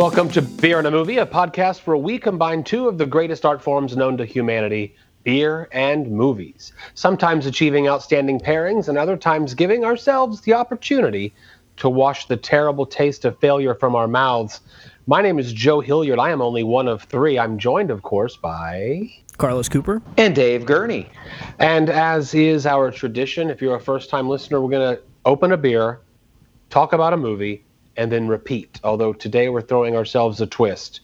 Welcome to Beer and a Movie, a podcast where we combine two of the greatest art forms known to humanity beer and movies. Sometimes achieving outstanding pairings, and other times giving ourselves the opportunity to wash the terrible taste of failure from our mouths. My name is Joe Hilliard. I am only one of three. I'm joined, of course, by. Carlos Cooper. And Dave Gurney. And as is our tradition, if you're a first time listener, we're going to open a beer, talk about a movie, and then repeat. Although today we're throwing ourselves a twist.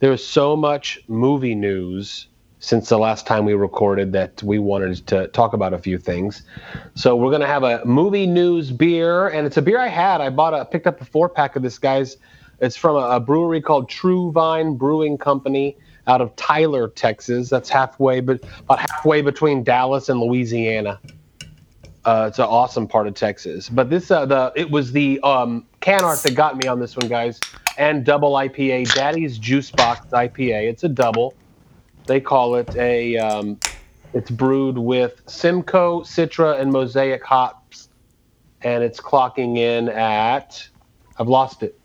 There's so much movie news since the last time we recorded that we wanted to talk about a few things. So we're gonna have a movie news beer, and it's a beer I had. I bought a picked up a four pack of this guy's. It's from a, a brewery called True Vine Brewing Company out of Tyler, Texas. That's halfway, but about halfway between Dallas and Louisiana. Uh, it's an awesome part of Texas. But this, uh, the it was the um, can art that got me on this one, guys. And double IPA, Daddy's Juice Box IPA. It's a double. They call it a. Um, it's brewed with Simcoe, Citra, and Mosaic hops, and it's clocking in at. I've lost it.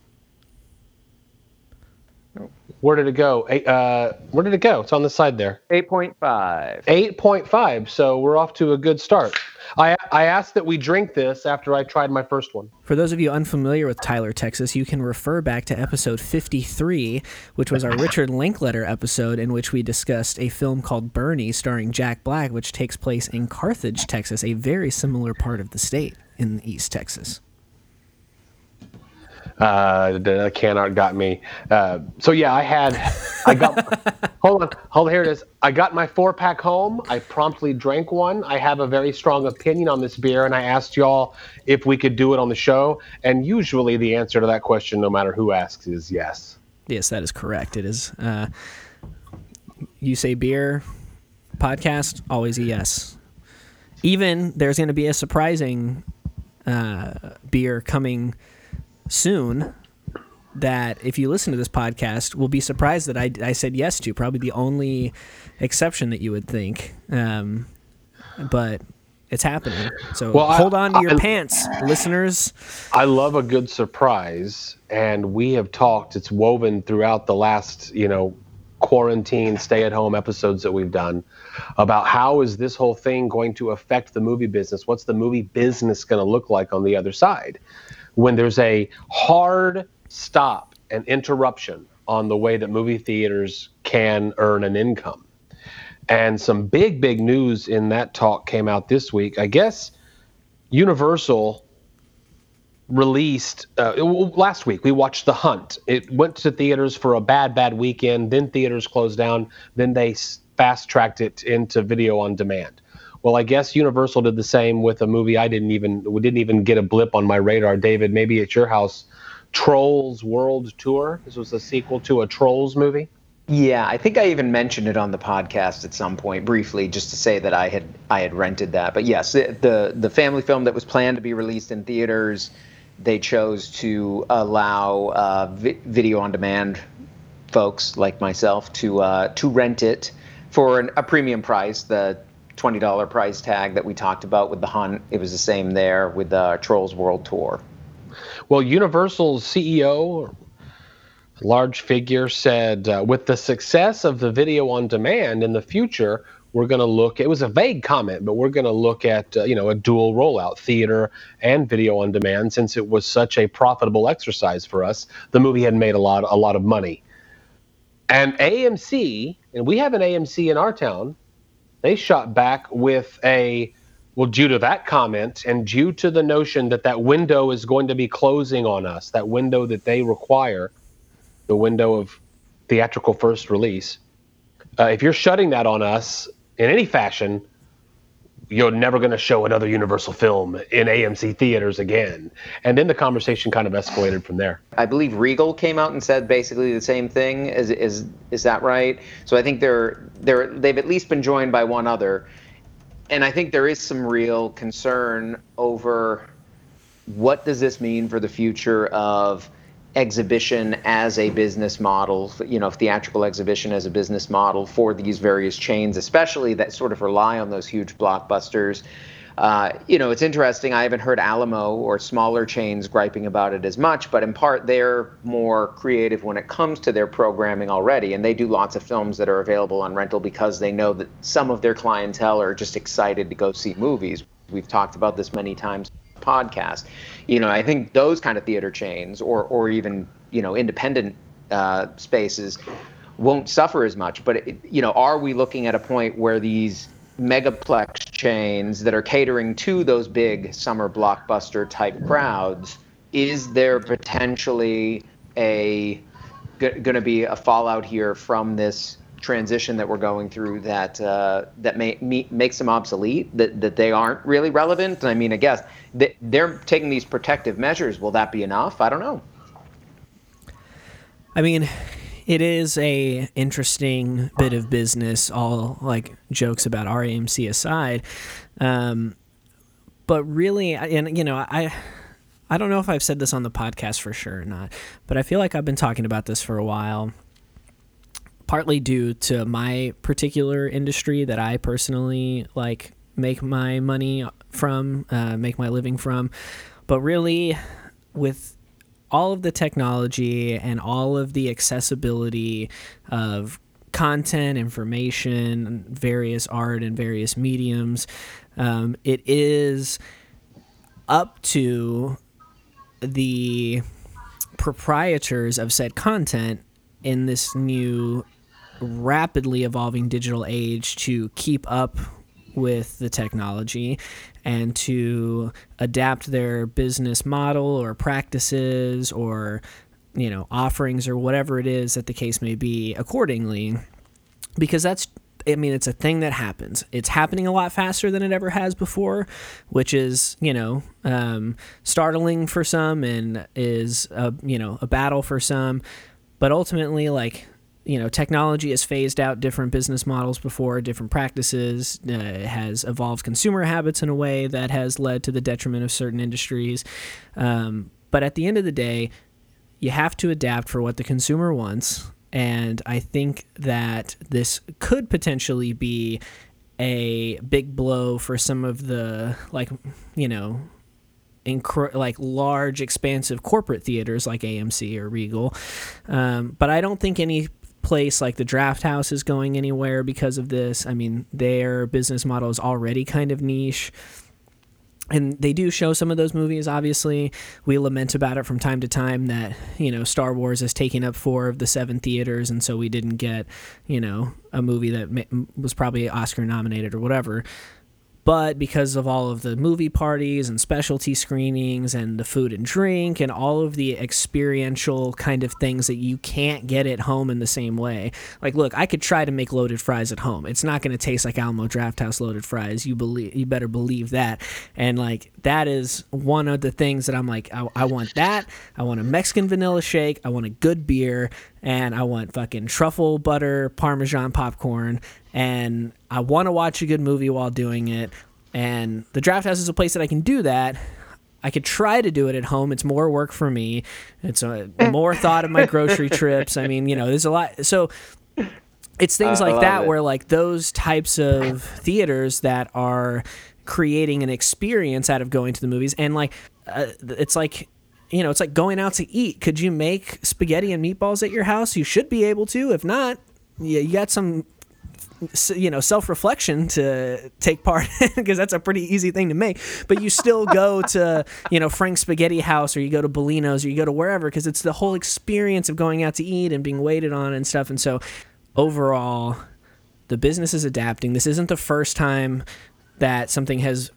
Where did it go? Eight, uh, where did it go? It's on the side there. 8.5. 8.5. So we're off to a good start. I, I asked that we drink this after I tried my first one. For those of you unfamiliar with Tyler, Texas, you can refer back to episode 53, which was our Richard Linklater episode, in which we discussed a film called Bernie starring Jack Black, which takes place in Carthage, Texas, a very similar part of the state in East Texas. Uh, the can art got me. Uh, so yeah, I had, I got, hold on, hold on, here it is. I got my four pack home. I promptly drank one. I have a very strong opinion on this beer, and I asked y'all if we could do it on the show. And usually the answer to that question, no matter who asks, is yes. Yes, that is correct. It is. Uh, you say beer podcast, always a yes. Even there's going to be a surprising uh, beer coming soon that if you listen to this podcast will be surprised that I, I said yes to probably the only exception that you would think um, but it's happening so Well, I- hold on to your I- pants listeners I love a good surprise, and we have talked. It's woven throughout the last, you know, quarantine, stay-at-home episodes that we've done about how is this whole thing going to affect the movie business? What's the movie business going to look like on the other side when there's a hard stop and interruption on the way that movie theaters can earn an income? And some big, big news in that talk came out this week. I guess Universal released uh, last week. We watched The Hunt. It went to theaters for a bad, bad weekend. Then theaters closed down. Then they fast tracked it into video on demand. Well, I guess Universal did the same with a movie I didn't even we didn't even get a blip on my radar. David, maybe at your house, Trolls World Tour. This was a sequel to a Trolls movie. Yeah, I think I even mentioned it on the podcast at some point briefly, just to say that I had I had rented that. But yes, the the, the family film that was planned to be released in theaters, they chose to allow uh, vi- video on demand folks like myself to uh, to rent it for an, a premium price. The twenty dollar price tag that we talked about with the Hunt, it was the same there with the Trolls World Tour. Well, Universal's CEO, large figure, said uh, with the success of the video on demand in the future, we're going to look. It was a vague comment, but we're going to look at uh, you know a dual rollout, theater and video on demand, since it was such a profitable exercise for us. The movie had made a lot a lot of money, and AMC, and we have an AMC in our town. They shot back with a well, due to that comment and due to the notion that that window is going to be closing on us, that window that they require, the window of theatrical first release, uh, if you're shutting that on us in any fashion, you're never going to show another Universal film in AMC theaters again. And then the conversation kind of escalated from there. I believe Regal came out and said basically the same thing. Is is is that right? So I think they're they're they've at least been joined by one other, and I think there is some real concern over what does this mean for the future of exhibition as a business model, you know, theatrical exhibition as a business model for these various chains, especially that sort of rely on those huge blockbusters. Uh, you know, it's interesting. I haven't heard Alamo or smaller chains griping about it as much, but in part they're more creative when it comes to their programming already, and they do lots of films that are available on rental because they know that some of their clientele are just excited to go see movies. We've talked about this many times podcast. You know, I think those kind of theater chains or or even you know independent uh, spaces won't suffer as much. But it, you know, are we looking at a point where these megaplex chains that are catering to those big summer blockbuster type crowds, is there potentially a going to be a fallout here from this transition that we're going through that uh, that may, me, makes them obsolete that, that they aren't really relevant i mean i guess they, they're taking these protective measures will that be enough i don't know i mean it is a interesting bit of business. All like jokes about RAMC aside, um, but really, and you know, I. I don't know if I've said this on the podcast for sure or not, but I feel like I've been talking about this for a while partly due to my particular industry that I personally like make my money from, uh, make my living from. But really, with all of the technology and all of the accessibility of content, information, various art and various mediums. Um, it is up to the proprietors of said content in this new rapidly evolving digital age to keep up with the technology and to adapt their business model or practices or you know offerings or whatever it is that the case may be accordingly because that's I mean, it's a thing that happens. It's happening a lot faster than it ever has before, which is, you know, um, startling for some and is, a, you know, a battle for some. But ultimately, like, you know, technology has phased out different business models before, different practices, uh, has evolved consumer habits in a way that has led to the detriment of certain industries. Um, but at the end of the day, you have to adapt for what the consumer wants. And I think that this could potentially be a big blow for some of the, like, you know, like large, expansive corporate theaters like AMC or Regal. Um, but I don't think any place like the Drafthouse is going anywhere because of this. I mean, their business model is already kind of niche. And they do show some of those movies, obviously. We lament about it from time to time that, you know, Star Wars is taking up four of the seven theaters, and so we didn't get, you know, a movie that was probably Oscar nominated or whatever but because of all of the movie parties and specialty screenings and the food and drink and all of the experiential kind of things that you can't get at home in the same way. Like, look, I could try to make loaded fries at home. It's not going to taste like Alamo Drafthouse loaded fries. You believe, you better believe that. And like, that is one of the things that I'm like, I, I want that. I want a Mexican vanilla shake. I want a good beer and I want fucking truffle butter parmesan popcorn and I want to watch a good movie while doing it. And the draft house is a place that I can do that. I could try to do it at home. It's more work for me. It's a, more thought of my grocery trips. I mean, you know, there's a lot. So it's things like that it. where like those types of theaters that are creating an experience out of going to the movies and like uh, it's like you know, it's like going out to eat. Could you make spaghetti and meatballs at your house? You should be able to. If not, you, you got some you know self-reflection to take part because that's a pretty easy thing to make but you still go to you know frank's spaghetti house or you go to Bellino's or you go to wherever because it's the whole experience of going out to eat and being waited on and stuff and so overall the business is adapting this isn't the first time that something has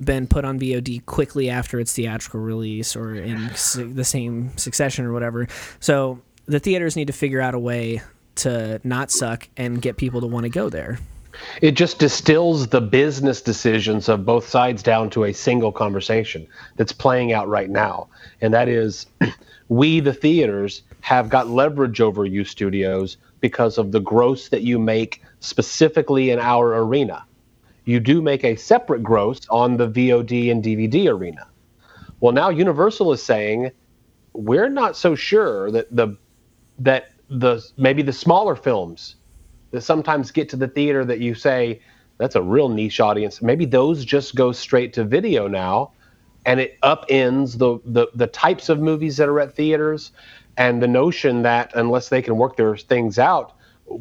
been put on VOD quickly after its theatrical release or in the same succession or whatever. So the theaters need to figure out a way to not suck and get people to want to go there. It just distills the business decisions of both sides down to a single conversation that's playing out right now. And that is we, the theaters, have got leverage over you studios because of the gross that you make specifically in our arena you do make a separate gross on the VOD and DVD arena. Well, now Universal is saying we're not so sure that the that the maybe the smaller films that sometimes get to the theater that you say That's a real niche audience. Maybe those just go straight to video now, and it upends the the, the types of movies that are at theaters, and the notion that unless they can work their things out,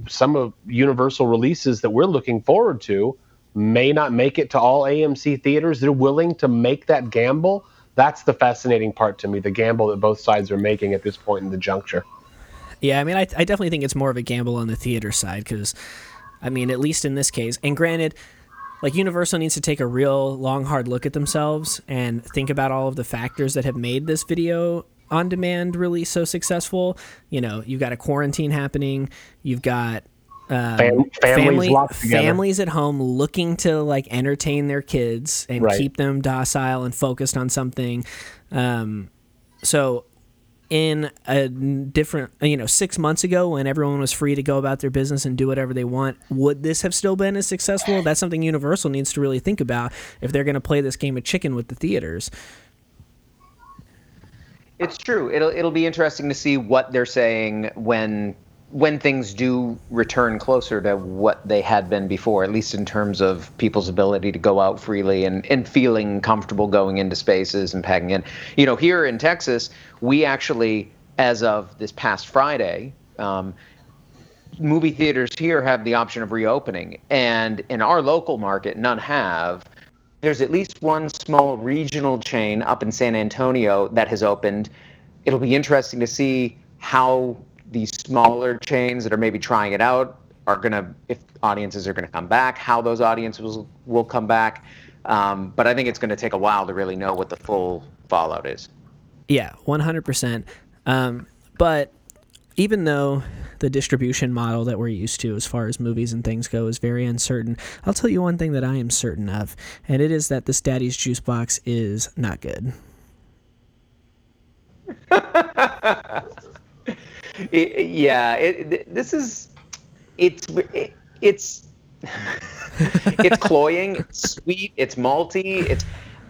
some of Universal releases that we're looking forward to may not make it to all AMC theaters. They're willing to make that gamble. That's the fascinating part to me, the gamble that both sides are making at this point in the juncture. Yeah, I mean, I, I definitely think it's more of a gamble on the theater side because, I mean, at least in this case, and granted, like Universal needs to take a real long, hard look at themselves and think about all of the factors that have made this video on demand release so successful. You know, you've got a quarantine happening, you've got um, Fam- families locked together. families at home looking to like entertain their kids and Right. keep them docile and focused on something. Um, so in a different you know six months ago when everyone was free to go about their business and do whatever they want would this have still been as successful that's something universal needs to really think about if they're going to play this game of chicken with the theaters It's true. It'll it'll be interesting to see what they're saying when when things do return closer to what they had been before, at least in terms of people's ability to go out freely and, and feeling comfortable going into spaces and packing in. You know, here in Texas, we actually, as of this past Friday, um, movie theaters here have the option of reopening, and in our local market, none have. There's at least one small regional chain up in San Antonio that has opened. It'll be interesting to see how these smaller chains that are maybe trying it out are going to, if audiences are going to come back, how those audiences will, come back. Um, but I think it's going to take a while to really know what the full fallout is. Yeah, one hundred percent. Um, but even though the distribution model that we're used to, as far as movies and things go, is very uncertain, I'll tell you one thing that I am certain of, and it is that this Daddy's Juice Box is not good. It, yeah, it, this is it's it, it's it's cloying, it's sweet, it's malty, it's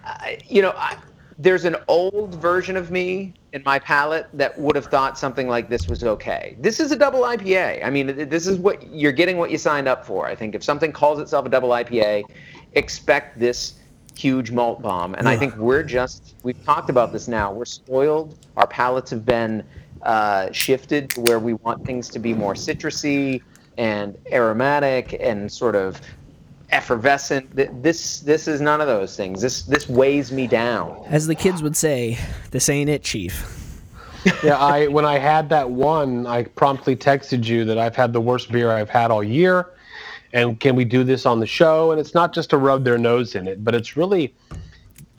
uh, you know, I, there's an old version of me in my palate that would have thought something like this was okay. This is a double IPA. I mean, this is what you're getting what you signed up for. I think if something calls itself a double IPA, expect this huge malt bomb. And I think we're just we've talked about this now. We're spoiled. Our palates have been uh, shifted to where we want things to be more citrusy and aromatic and sort of effervescent. This this is none of those things. This this weighs me down. As the kids would say, this ain't it, Chief. yeah, I when I had that one, I promptly texted you that I've had the worst beer I've had all year, and can we do this on the show? And it's not just to rub their nose in it, but it's really,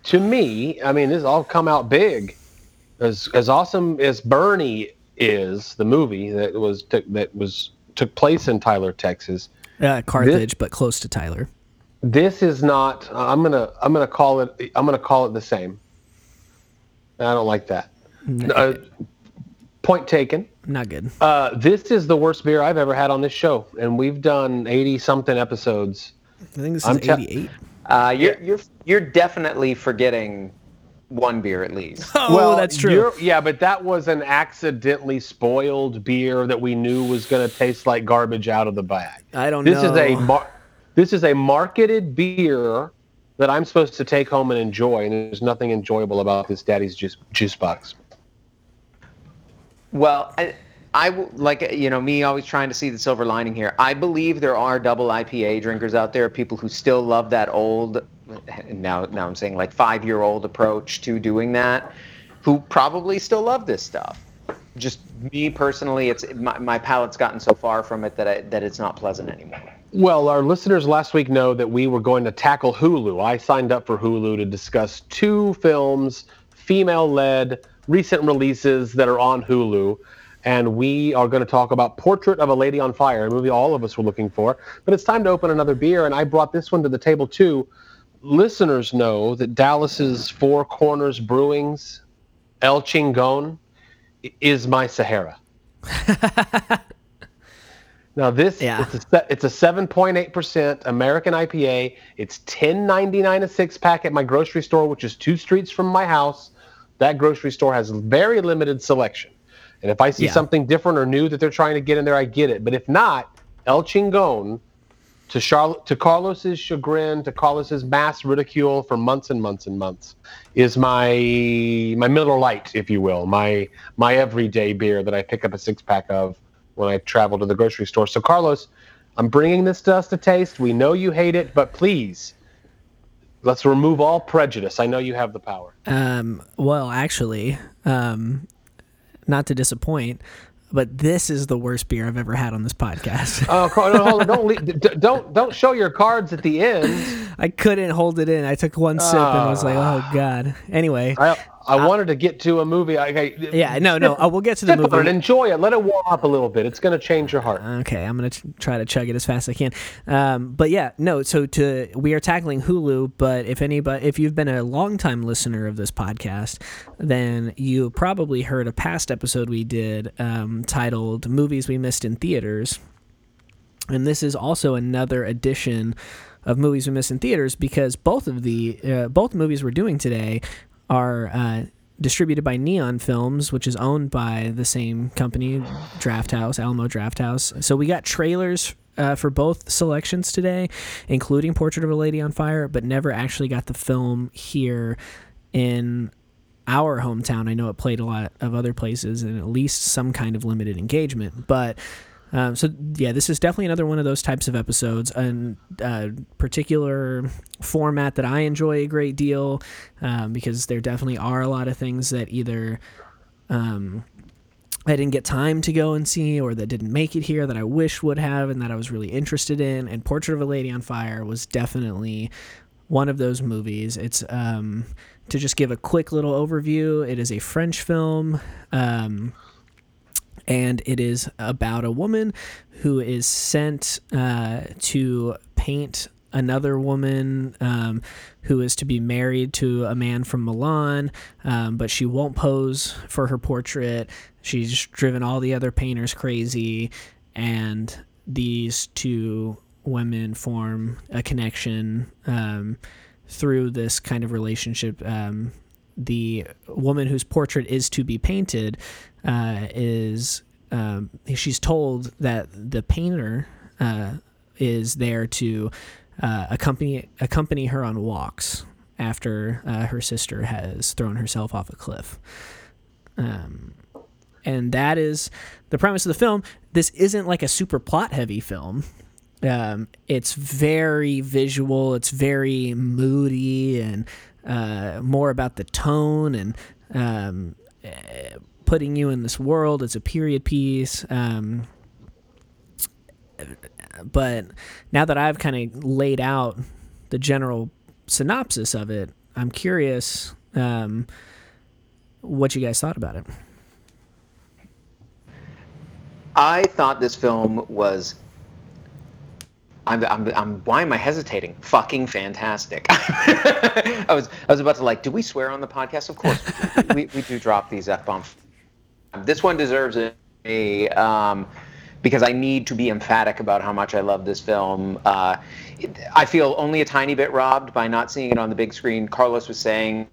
to me, I mean, this all come out big. As as awesome as Bernie is, the movie that was took that was took place in Tyler, Texas. Uh, Carthage, but close to Tyler. This is not. I'm gonna I'm gonna call it. I'm gonna call it the same. I don't like that. Uh, point taken. Not good. Uh, this is the worst beer I've ever had on this show, and we've done eighty something episodes. I think this I'm is te- 88. Uh, you're you're you're definitely forgetting one beer at least. Oh, that's true. Yeah, but that was an accidentally spoiled beer that we knew was going to taste like garbage out of the bag. I don't This know. is a mar- this is a marketed beer that I'm supposed to take home and enjoy, and there's nothing enjoyable about this Daddy's juice juice box. Well, I like you know me always trying to see the silver lining here. I believe there are double IPA drinkers out there, people who still love that old. Now, now I'm saying like five year old approach to doing that, who probably still love this stuff. Just me personally, it's my, my palate's gotten so far from it that I, that it's not pleasant anymore. Well, our listeners last week know that we were going to tackle Hulu. I signed up for Hulu to discuss two films, female led, recent releases that are on Hulu. And we are going to talk about Portrait of a Lady on Fire, a movie all of us were looking for. But it's time to open another beer, and I brought this one to the table too. Listeners know that Dallas's Four Corners Brewing's El Chingon is my Sahara. Now this Yeah. it's a it's a seven point eight percent American IPA. It's ten ninety nine a six pack at my grocery store, which is two streets from my house. That grocery store has very limited selection, and if I see Yeah. something different or new that they're trying to get in there, I get it. But if not, El Chingon to Charlotte, to Carlos's chagrin, to Carlos's mass ridicule for months and months and months, is my my Miller Lite, if you will, my my everyday beer that I pick up a six pack of when I travel to the grocery store. So Carlos, I'm bringing this to us to taste. We know you hate it, but please. Let's remove all prejudice. I know you have the power. Um, well, actually, um, not to disappoint, but this is the worst beer I've ever had on this podcast. Oh, hold. Don't, leave, don't don't show your cards at the end. I couldn't hold it in. I took one sip and was like, ah. "Oh God." Anyway, I I wanted to get to a movie. I, I, yeah, no, no. We'll get to the movie. it, enjoy it. Let it warm up a little bit. It's going to change your heart. Okay, I'm gonna try to chug it as fast as I can. Um, but yeah, no. So to we are tackling Hulu, but if anybody, if you've been a longtime listener of this podcast, then you probably heard a past episode we did um, titled "Movies We Missed in Theaters," and this is also another edition of movies we missed in theaters because both of the uh, both movies we're doing today are uh, distributed by Neon Films, which is owned by the same company, Drafthouse, Alamo Drafthouse. So we got trailers. Uh, for both selections today, including Portrait of a Lady on Fire, but never actually got the film here in our hometown. I know it played a lot of other places and at least some kind of limited engagement. But um, so yeah, this is definitely another one of those types of episodes, a uh, particular format that I enjoy a great deal um, because there definitely are a lot of things that either um, I didn't get time to go and see or that didn't make it here that I wish would have and that I was really interested in. And Portrait of a Lady on Fire was definitely one of those movies. It's um, to just give a quick little overview. It is a French film. And it is about a woman who is sent uh, to paint another woman um, who is to be married to a man from Milan, um, but she won't pose for her portrait. She's driven all the other painters crazy, and these two women form a connection um, through this kind of relationship. Um, the woman whose portrait is to be painted uh, is um, she's told that the painter uh, is there to uh, accompany accompany her on walks after uh, her sister has thrown herself off a cliff. Um, and that is the premise of the film. This isn't like a super plot heavy film. Um, it's very visual. It's very moody and uh, more about the tone and um, putting you in this world. It's a period piece. Um, but now that I've kind of laid out the general synopsis of it, I'm curious um, what you guys thought about it. I thought this film was. I'm, I'm, I'm, why am I hesitating? Fucking fantastic. I was, I was about to like, do we swear on the podcast? Of course, we, we do drop these f bombs. This one deserves a, um, because I need to be emphatic about how much I love this film. Uh, I feel only a tiny bit robbed by not seeing it on the big screen. Carlos was saying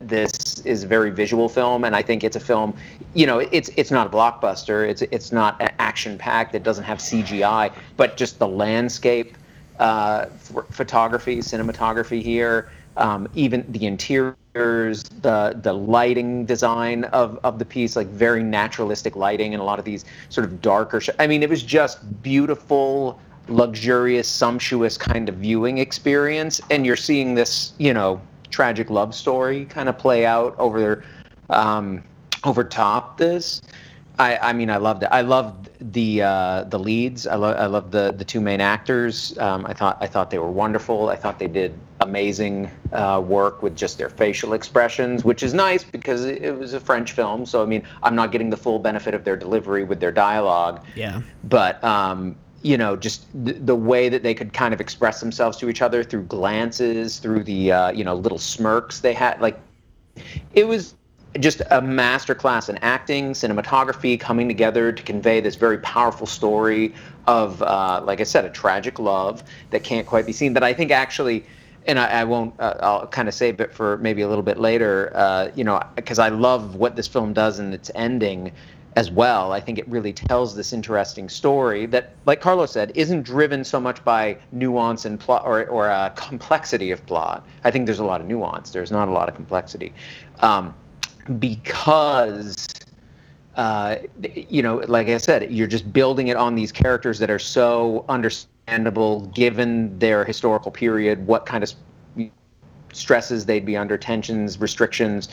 this is a very visual film, and I think it's a film. You know, it's it's not a blockbuster. It's it's not action packed. It doesn't have CGI, but just the landscape uh, photography, cinematography here, um, even the interiors, the the lighting design of of the piece, like very naturalistic lighting, and a lot of these sort of darker. Sh- I mean, it was just beautiful luxurious sumptuous kind of viewing experience and you're seeing this you know tragic love story kind of play out over um, over top this. I, I mean, I loved it. I loved the uh, the leads. I love I love the the two main actors. Um, I thought I thought they were wonderful. I thought they did amazing uh, work with just their facial expressions, which is nice because it, it was a French film. So I mean, I'm not getting the full benefit of their delivery with their dialogue. Yeah. But um, you know, just the, the, way that they could kind of express themselves to each other through glances, through the uh, you know little smirks they had. Like, it was just a masterclass in acting, cinematography, coming together to convey this very powerful story of, uh, like I said, a tragic love that can't quite be seen. That I think actually. And I, I won't. Uh, I'll kind of save it for maybe a little bit later. Uh, you know, because I love what this film does in its ending as well. I think it really tells this interesting story that, like Carlos said, isn't driven so much by nuance and plot or, or uh, complexity of plot. I think there's a lot of nuance. There's not a lot of complexity. Um, because uh, you know, like I said, you're just building it on these characters that are so understandable given their historical period, what kind of stresses they'd be under, tensions, restrictions,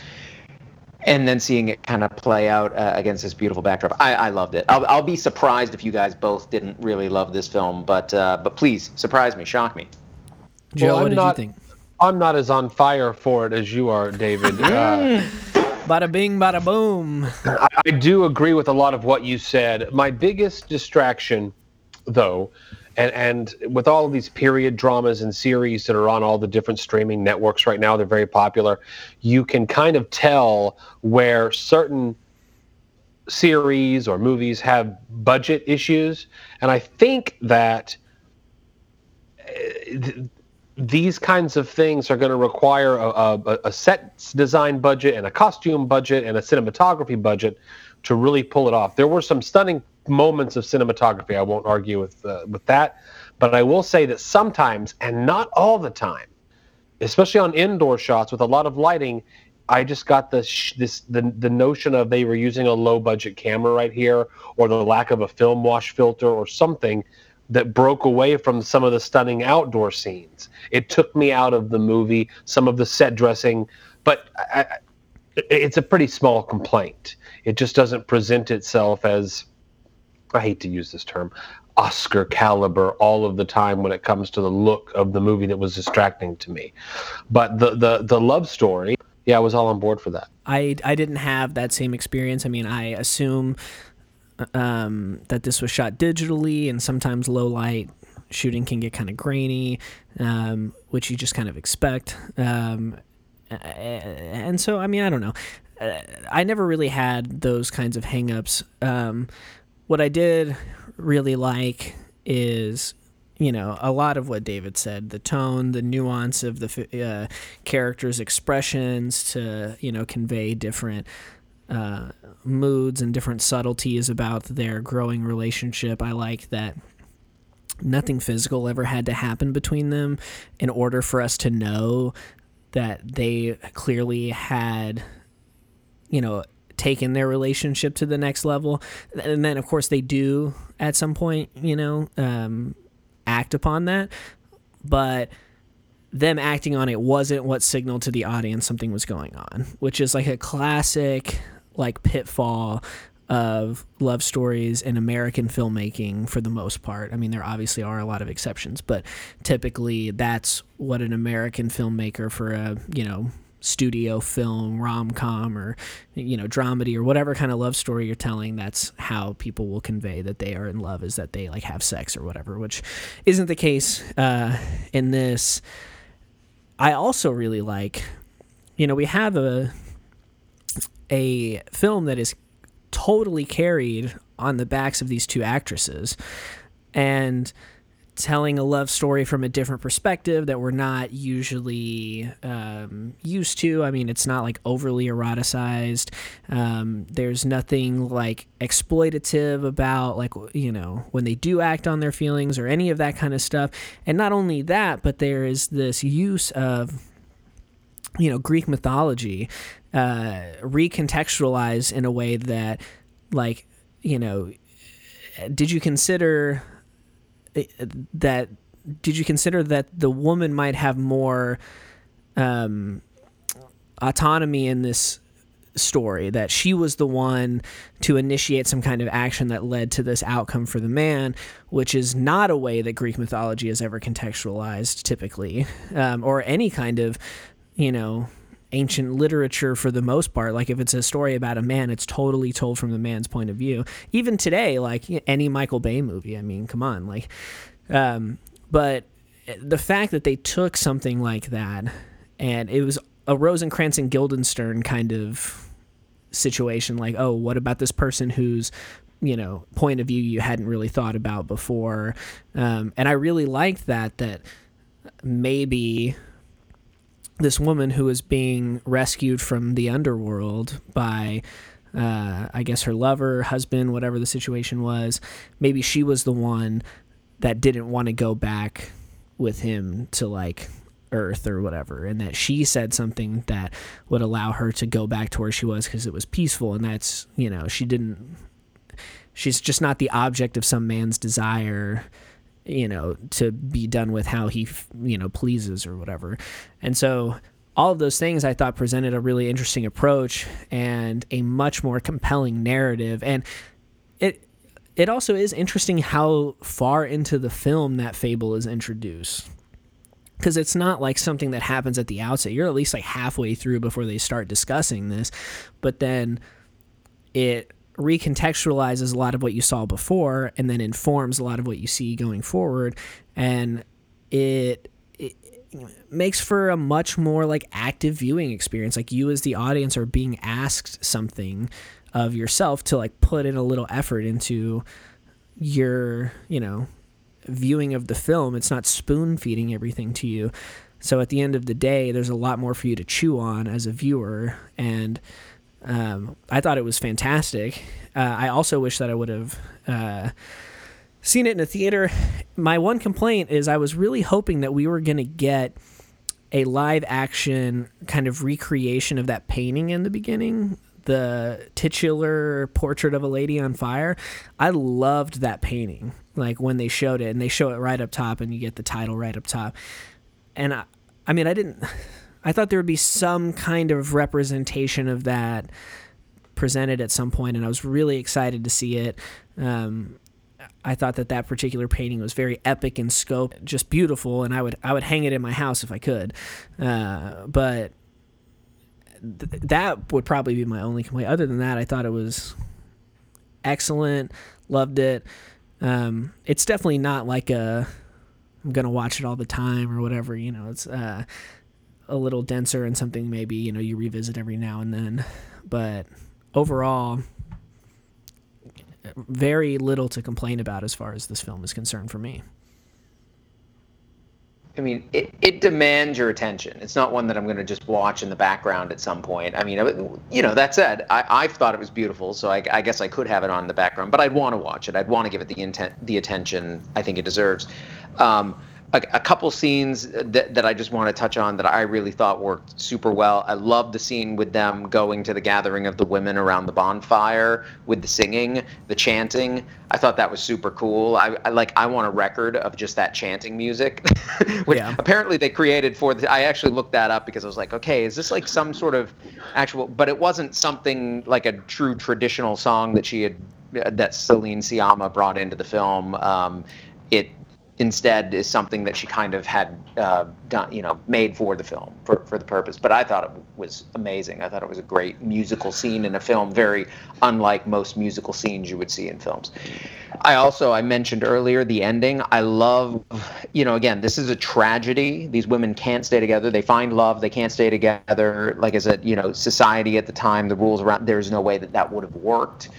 and then seeing it kind of play out uh, against this beautiful backdrop. I, I loved it. I'll, I'll, be surprised if you guys both didn't really love this film, but uh, but please surprise me, shock me. Joe, well, what did not, you think? I'm not as on fire for it as you are, David. Bada bing, bada boom. I, I do agree with a lot of what you said. My biggest distraction, though, and and with all of these period dramas and series that are on all the different streaming networks right now, they're very popular. You can kind of tell where certain series or movies have budget issues, and I think that. Eh, These kinds of things are going to require a, a, a set design budget and a costume budget and a cinematography budget to really pull it off. There were some stunning moments of cinematography. I won't argue with uh, with that, but I will say that sometimes, and not all the time, especially on indoor shots with a lot of lighting, I just got this sh- this the the notion of they were using a low budget camera right here, or the lack of a film wash filter, or something that broke away from some of the stunning outdoor scenes. It took me out of the movie, some of the set dressing, but I, it's a pretty small complaint. It just doesn't present itself as I hate to use this term, Oscar caliber all of the time when it comes to the look of the movie that was distracting to me. But the the the love story, yeah, I was all on board for that. I I didn't have that same experience. I mean, I assume um, that this was shot digitally and sometimes low light shooting can get kind of grainy, um, which you just kind of expect. Um, and so, I mean, I don't know. Uh, I never really had those kinds of hangups. Um, what I did really like is you know a lot of what David said the tone the nuance of the uh, characters expressions to you know convey different uh, moods and different subtleties about their growing relationship I like that nothing physical ever had to happen between them in order for us to know that they clearly had you know taken their relationship to the next level. And then, of course, they do at some point, you know, um, act upon that. But them acting on it wasn't what signaled to the audience something was going on, which is like a classic, like, pitfall of love stories in American filmmaking for the most part. I mean, there obviously are a lot of exceptions, but typically that's what an American filmmaker for a, you know, studio film, rom com, or you know, dramedy, or whatever kind of love story you're telling. That's how people will convey that they are in love, is that they like have sex or whatever, which isn't the case uh, in this. I also really like, you know, we have a a film that is totally carried on the backs of these two actresses, and telling a love story from a different perspective that we're not usually um, used to. I mean, it's not like overly eroticized. Um, there's nothing like exploitative about like you know when they do act on their feelings or any of that kind of stuff. And not only that, but there is this use of you know Greek mythology uh, recontextualized in a way that like you know did you consider that did you consider that the woman might have more um, autonomy in this story that she was the one to initiate some kind of action that led to this outcome for the man which is not a way that greek mythology is ever contextualized typically um, or any kind of you know ancient literature for the most part. Like if it's a story about a man, it's totally told from the man's point of view. Even today, like any Michael Bay movie, I mean, come on, like, um, but the fact that they took something like that and it was a Rosencrantz and Guildenstern kind of situation, like, oh, what about this person who's you know point of view you hadn't really thought about before um, and i really liked that that maybe this woman who is being rescued from the underworld by uh, I guess her lover, husband, whatever the situation was, maybe she was the one that didn't want to go back with him to like Earth or whatever, and that she said something that would allow her to go back to where she was because it was peaceful, and that's you know she didn't. She's just not the object of some man's desire, you know, to be done with how he you know pleases or whatever, and so all of those things I thought presented a really interesting approach and a much more compelling narrative. And it it also is interesting how far into the film that fable is introduced. Because it's not like something that happens at the outset. You're at least like halfway through before they start discussing this. But then it recontextualizes a lot of what you saw before and then informs a lot of what you see going forward. And it makes for a much more like active viewing experience. Like you as the audience are being asked something of yourself to like put in a little effort into your, you know, viewing of the film. It's not spoon feeding everything to you. So at the end of the day, there's a lot more for you to chew on as a viewer. And um, I thought it was fantastic. Uh, I also wish that I would have. Uh, seen it in a theater. My one complaint is I was really hoping that we were going to get a live action kind of recreation of that painting in the beginning, the titular portrait of a lady on fire. I loved that painting. Like when they showed it and they show it right up top and you get the title right up top. And I, I mean, I didn't I thought there would be some kind of representation of that presented at some point and I was really excited to see it. Um, I thought that that particular painting was very epic in scope, just beautiful, and I would I would hang it in my house if I could. Uh, but th- that would probably be my only complaint. Other than that, I thought it was excellent. Loved it. Um, it's definitely not like a I'm gonna watch it all the time or whatever. You know, it's uh, a little denser and something maybe you know you revisit every now and then. But overall, very little to complain about as far as this film is concerned for me. I mean, it, it demands your attention. It's not one that I'm going to just watch in the background at some point. I mean, you know, that said, I, I thought it was beautiful, so I, I guess I could have it on in the background, but I'd want to watch it. I'd want to give it the intent, the attention I think it deserves. Um, a, a, couple scenes that, that I just want to touch on that I really thought worked super well. I love the scene with them going to the gathering of the women around the bonfire with the singing, the chanting. I thought that was super cool. I, I like I want a record of just that chanting music, which yeah. apparently they created for the. I actually looked that up because I was like, okay, is this like some sort of actual? But it wasn't something like a true traditional song that she had that Celine Sciamma brought into the film. Um, it instead is something that she kind of had uh, done, you know, made for the film for, for the purpose. But I thought it was amazing. I thought it was a great musical scene in a film, very unlike most musical scenes you would see in films. I also I mentioned earlier the ending. I love, you know, again, this is a tragedy. These women can't stay together. They find love. They can't stay together. Like I said, you know, society at the time, the rules around. There's no way that that would have worked.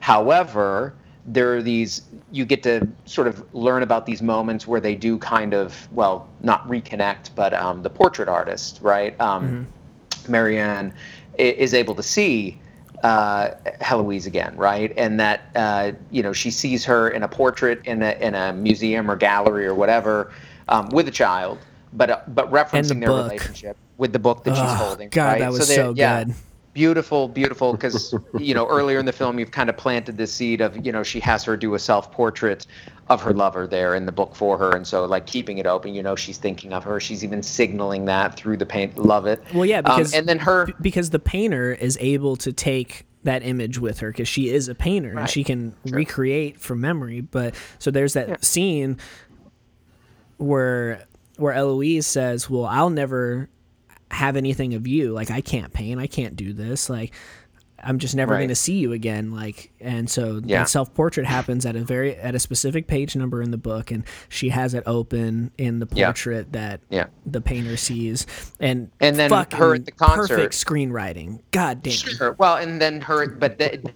However there are these you get to sort of learn about these moments where they do kind of well not reconnect but um, the portrait artist right um, mm-hmm. marianne is able to see uh, Heloise again, right? And that uh, you know she sees her in a portrait in a in a museum or gallery or whatever um, with a child, but uh, but referencing the their book. relationship with the book that oh, she's holding. God, right? that was so, so yeah, good beautiful beautiful because you know earlier in the film you've kind of planted the seed of you know she has her do a self portrait of her lover there in the book for her and so like keeping it open you know she's thinking of her she's even signaling that through the paint love it well yeah because um, and then her because the painter is able to take that image with her because she is a painter right. and she can sure. recreate from memory but so there's that yeah. scene where where Heloise says well I'll never have anything of you. Like I can't paint, I can't do this. Like I'm just never right. going to see you again. Like, and so yeah. that self portrait happens at a very at a specific page number in the book, and she has it open in the portrait yeah. that yeah. the painter sees, and and then her at the concert, perfect screenwriting. God damn. Sure. Well, and then her, but the,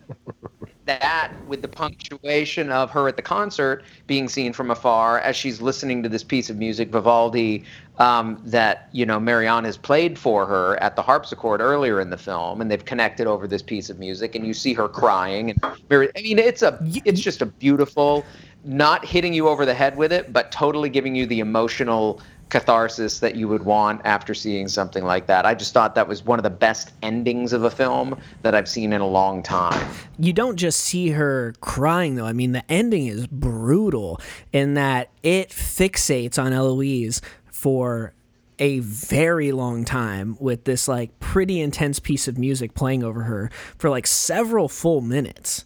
that with the punctuation of her at the concert being seen from afar as she's listening to this piece of music, Vivaldi, um, that you know Marianne has played for her at the harpsichord earlier in the film, and they've connected over this piece of music, and you see her crying. And I mean, it's a it's just a beautiful, not hitting you over the head with it, but totally giving you the emotional catharsis that you would want after seeing something like that. I just thought that was one of the best endings of a film that I've seen in a long time. You don't just see her crying though. I mean, the ending is brutal in that it fixates on Heloise for a very long time with this like pretty intense piece of music playing over her for like several full minutes.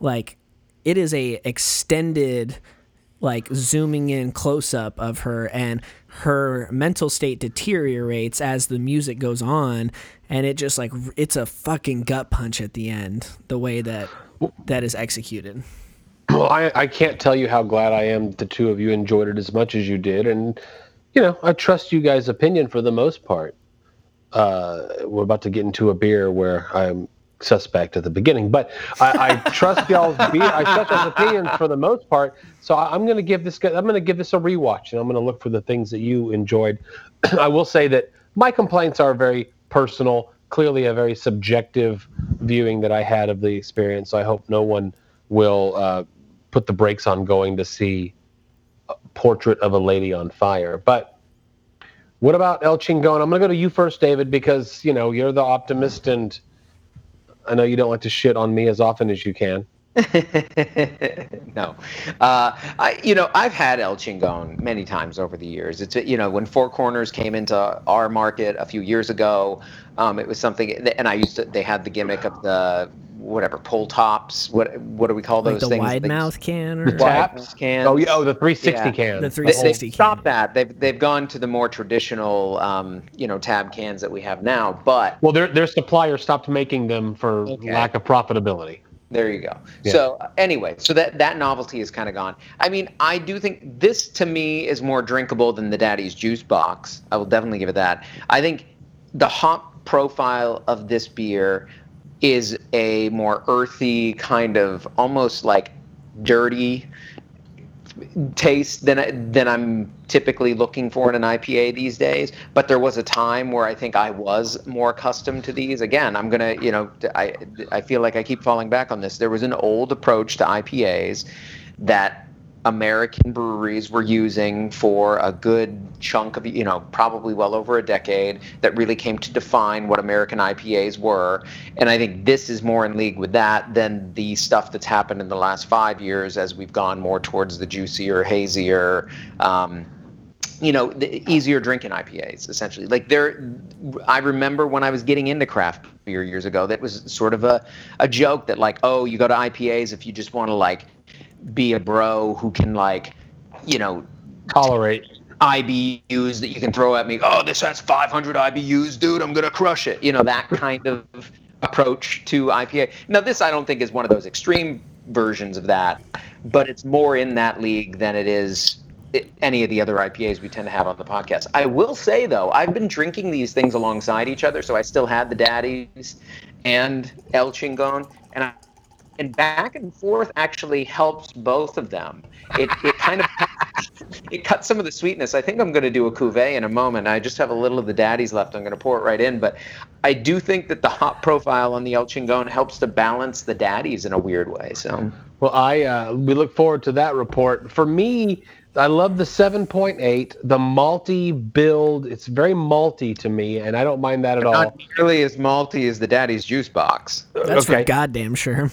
Like it is a extended like zooming in close up of her and her mental state deteriorates as the music goes on and it just like it's a fucking gut punch at the end the way that that is executed. Well I, I can't tell you how glad i am the two of you enjoyed it as much as you did and you know i trust you guys opinion for the most part. Uh, we're about to get into a beer where i'm suspect at the beginning, but I, I trust y'all's be, I trust y'all's opinions for the most part. So I, am going to give this I'm going to give this a rewatch, and I'm going to look for the things that you enjoyed. I will say that my complaints are very personal, clearly a very subjective viewing that I had of the experience. So I hope no one will uh, put the brakes on going to see a Portrait of a Lady on Fire, but. What about El Chingon? I'm going to go to you first, David, because you know you're the optimist and I know you don't like to shit on me as often as you can. no, uh, I you know I've had El Chingon many times over the years. It's you know when Four Corners came into our market a few years ago, um, it was something, and I used to. They had the gimmick of the whatever pull tops. What what do we call those like the things? wide mouth can or taps can. Oh yeah, oh the 360 yeah. can. The 360 they, have stopped that. They've they've gone to the more traditional um, you know tab cans that we have now. But well, their their supplier stopped making them for okay. lack of profitability. There you go. Yeah. So anyway, so that that novelty is kind of gone. I mean, I do think this to me is more drinkable than the Daddy's Juice box. I will definitely give it that. I think the hop profile of this beer is a more earthy kind of almost like dirty taste than than I'm typically looking for in an IPA these days. But there was a time where I think I was more accustomed to these. Again, I'm gonna, you know, I I feel like I keep falling back on this. There was an old approach to IPAs that American breweries were using for a good chunk of, you know, probably well over a decade that really came to define what American IPAs were. And I think this is more in league with that than the stuff that's happened in the last five years as we've gone more towards the juicier, hazier, um, you know, the easier drinking IPAs essentially. Like there, I remember when I was getting into craft beer years ago, that was sort of a, a joke that like, oh, you go to IPAs if you just want to like be a bro who can like, you know, tolerate IBUs that you can throw at me. Oh, this has 500 IBUs, dude. I'm gonna crush it. You know that kind of approach to IPA. Now, this I don't think is one of those extreme versions of that, but it's more in that league than it is any of the other IPAs we tend to have on the podcast. I will say though, I've been drinking these things alongside each other, so I still had the Daddies and El Chingon, and I and back and forth actually helps both of them. It, it kind of it cuts some of the sweetness. I think I'm going to do a cuvee in a moment. I just have a little of the daddies left. I'm going to pour it right in, but I do think that the hop profile on the El Chingon helps to balance the daddies in a weird way. So, well, I uh, we look forward to that report. For me, I love the 7.8, the malty build. It's very malty to me, and I don't mind that at Not all. Not nearly as malty as the Daddy's Juice Box. That's okay. for goddamn sure.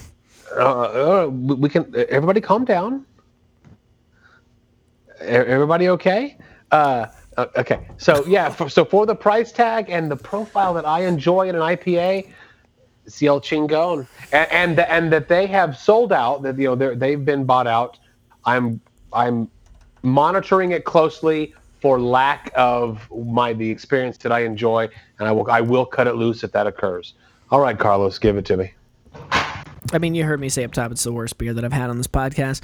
Uh, uh, we can. Everybody, calm down. Everybody, okay? Uh, okay. So yeah. For, so for the price tag and the profile that I enjoy in an IPA, El Chingon, and and, and that they have sold out. That you know they've been bought out. I'm I'm monitoring it closely for lack of my the experience that I enjoy, and I will I will cut it loose if that occurs. All right, Carlos, give it to me. I mean, you heard me say up top it's the worst beer that I've had on this podcast.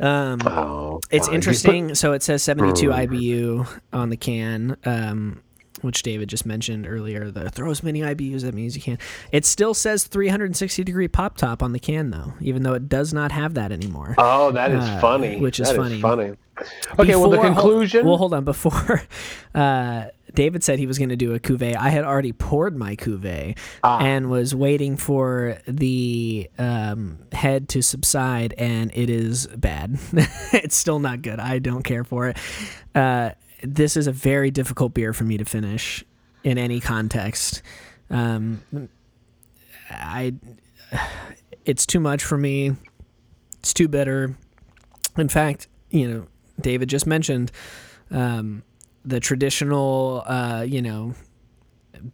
Um, oh, it's interesting. So it says 72 IBU on the can. Um, which David just mentioned earlier, the throw as many IBUs that means you can. It still says 360 degree pop top on the can though, even though it does not have that anymore. Oh, that is Uh, funny. which is That funny. funny. Okay, well, the Before- conclusion. well, hold on. Before uh, David said he was going to do a cuvee, I had already poured my cuvee Ah. and was waiting for the um, head to subside, and it is bad. it's still not good. I don't care for it. Uh, this is a very difficult beer for me to finish in any context. Um, I, it's too much for me. It's too bitter. In fact, you know, David just mentioned um, the traditional, uh, you know,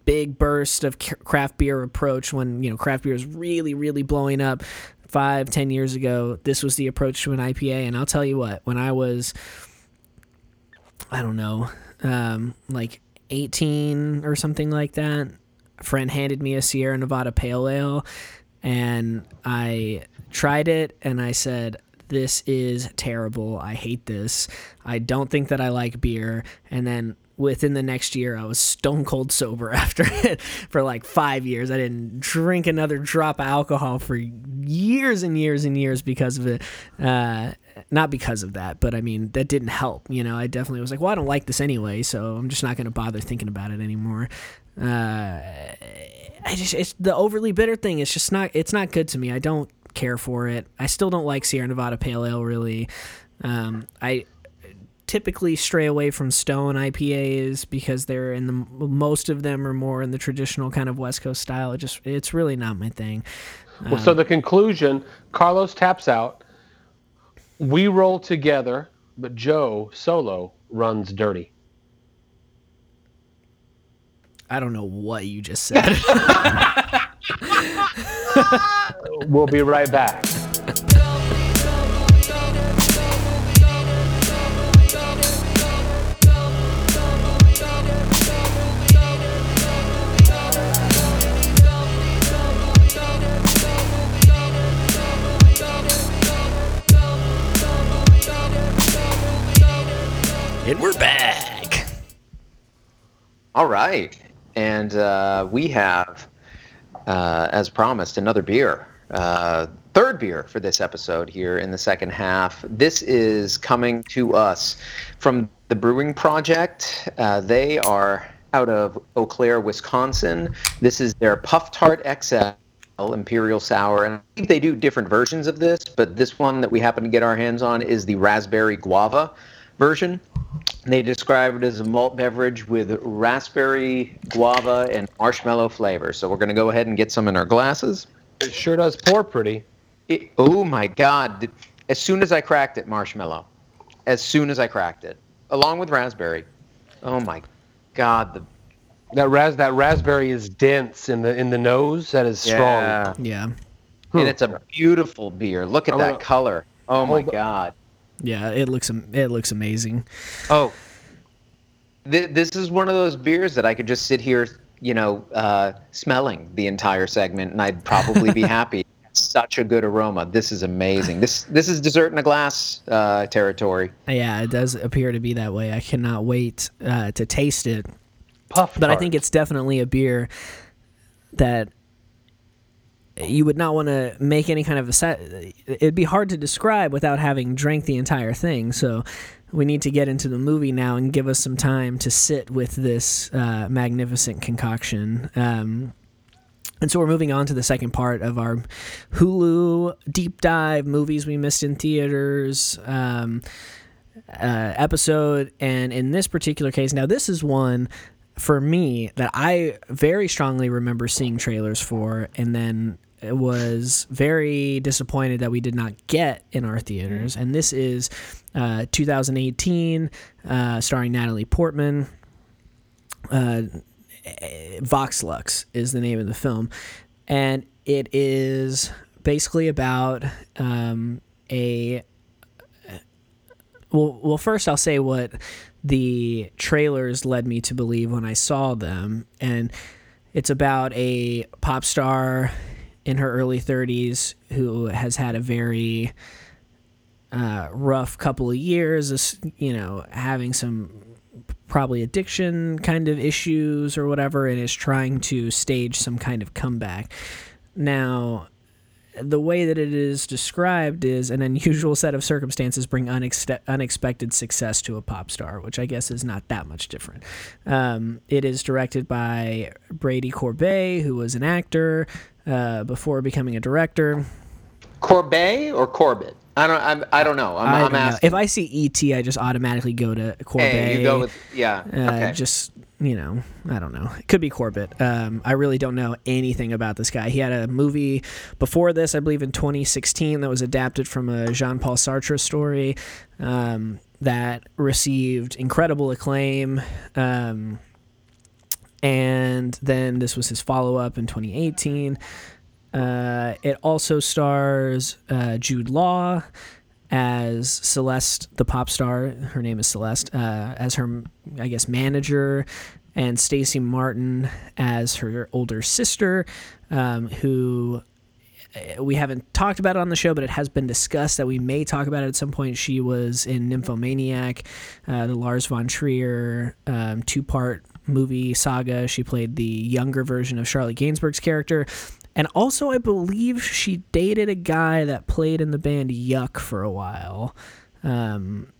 big burst of craft beer approach when you know craft beer is really, really blowing up. Five, ten years ago, this was the approach to an IPA, and I'll tell you what, when I was, I don't know, um, like eighteen or something like that, a friend handed me a Sierra Nevada Pale Ale, and I tried it, and I said, this is terrible. I hate this. I don't think that I like beer. And then within the next year, I was stone cold sober after it for like five years. I didn't drink another drop of alcohol for years and years and years because of it. Uh, not because of that, but I mean, that didn't help. You know, I definitely was like, well, I don't like this anyway, so I'm just not going to bother thinking about it anymore. Uh, I just, it's the overly bitter thing. It's just not, it's not good to me. I don't care for it. I still don't like Sierra Nevada Pale Ale really. Um, I typically stray away from Stone IPAs because they're in the most of them are more in the traditional kind of West Coast style. It just it's really not my thing. well, so the conclusion: Carlos taps out. We roll together, but Joe solo runs dirty. I don't know what you just said. We'll be right back. and we're back. All right. And uh, we have, uh, as promised, another beer. Uh, third beer for this episode here in the second half. This is coming to us from the Brewing Projekt. Uh, they are out of Eau Claire, Wisconsin. This is their Puff Tart XL. Imperial Sour, and I think they do different versions of this, but this one that we happen to get our hands on is the Raspberry Guava version. They describe it as a malt beverage with raspberry, guava, and marshmallow flavor. So we're going to go ahead and get some in our glasses. It sure does pour pretty. It, oh my God. As soon as I cracked it, marshmallow. As soon as I cracked it, along with raspberry. Oh my God. The, That ras that raspberry is dense in the in the nose. That is strong. Yeah. Yeah, And it's a beautiful beer. Look at I'm that gonna- color. Oh my God. Yeah. It looks it looks amazing. Oh, Th- this is one of those beers that I could just sit here, you know, uh, smelling the entire segment, and I'd probably be happy. Such a good aroma. This is amazing. This this is dessert in a glass uh, territory. Yeah, it does appear to be that way. I cannot wait uh, to taste it. Puff but I think it's definitely a beer that you would not want to make any kind of a set. It'd be hard to describe without having drank the entire thing. So we need to get into the movie now and give us some time to sit with this uh, magnificent concoction. Um, and so we're moving on to the second part of our Hulu deep dive movies we missed in theaters. Um, uh, episode. And in this particular case, now this is one for me that I very strongly remember seeing trailers for, and then was very disappointed that we did not get in our theaters. And this is uh, 2018, uh, starring Natalie Portman. Uh, Vox Lux is the name of the film, and it is basically about um, a well, well, first I'll say what the trailers led me to believe when I saw them, and it's about a pop star in her early 30s who has had a very uh, rough couple of years, you know, having some probably addiction kind of issues or whatever, and is trying to stage some kind of comeback. Now, the way that it is described is an unusual set of circumstances bring unex- unexpected success to a pop star, which I guess is not that much different. Um, it is directed by Brady Corbet, who was an actor uh, before becoming a director. Corbet or Corbett? I don't. I'm, I don't know. I'm, I I'm don't know. asking. If I see ET, I just automatically go to Corbet. Hey, you go with yeah. Uh, okay. Just you know, I don't know. It could be Corbett. Um, I really don't know anything about this guy. He had a movie before this, I believe, in 2016 that was adapted from a Jean-Paul Sartre story um, that received incredible acclaim. Um, and then this was his follow-up in 2018. Uh, it also stars uh, Jude Law as Celeste, the pop star. Her name is Celeste. Uh, as her, I guess, manager, and Stacey Martin as her older sister, um, who uh, we haven't talked about it on the show, but it has been discussed that we may talk about it at some point. She was in Nymphomaniac, uh, the Lars von Trier um, two part movie saga. She played the younger version of Charlotte Gainsbourg's character. And also, I believe she dated a guy that played in the band Yuck for a while. Um,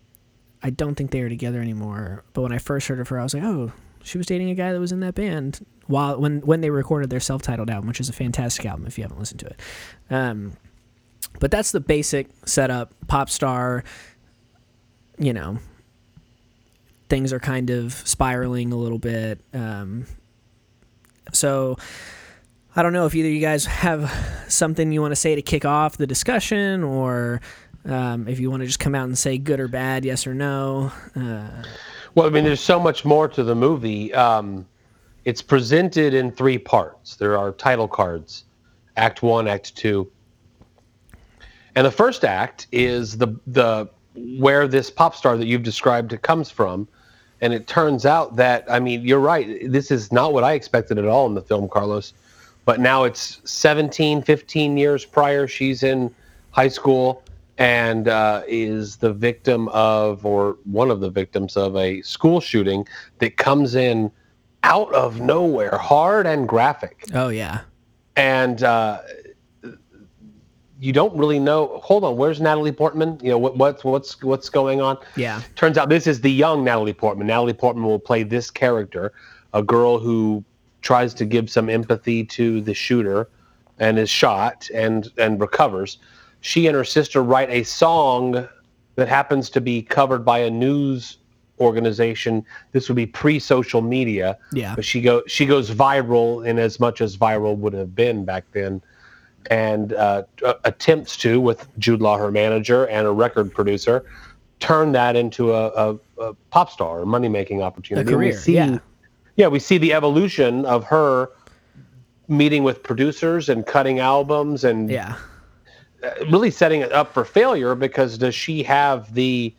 I don't think they are together anymore. But when I first heard of her, I was like, oh, she was dating a guy that was in that band while when when they recorded their self-titled album, which is a fantastic album if you haven't listened to it. Um, but that's the basic setup. Pop star, you know, things are kind of spiraling a little bit. Um, so I don't know if either of you guys have something you want to say to kick off the discussion, or um, if you want to just come out and say good or bad, yes or no. Uh, Well, I mean, there's so much more to the movie. Um, it's presented in three parts. There are title cards, Act One, Act Two, and the first act is the the where this pop star that you've described comes from, and it turns out that I mean, you're right. This is not what I expected at all in the film, Carlos. But now it's 17, 15 years prior. She's in high school and uh, is the victim of, or one of the victims of, a school shooting that comes in out of nowhere, hard and graphic. oh yeah, And uh, you don't really know. Hold on, where's Natalie Portman? You know what, what's what's what's going on? yeah, Turns out this is the young Natalie Portman. Natalie Portman will play this character, a girl who tries to give some empathy to the shooter and is shot and and recovers. She and her sister write a song that happens to be covered by a news organization. This would be pre-social media, yeah. but she go she goes viral in as much as viral would have been back then, and uh, a- attempts to with Jude Law, her manager, and a record producer, turn that into a, a, a pop star, a money making opportunity. We career, see- yeah. Yeah, we see the evolution of her meeting with producers and cutting albums and Yeah. really setting it up for failure because does she have the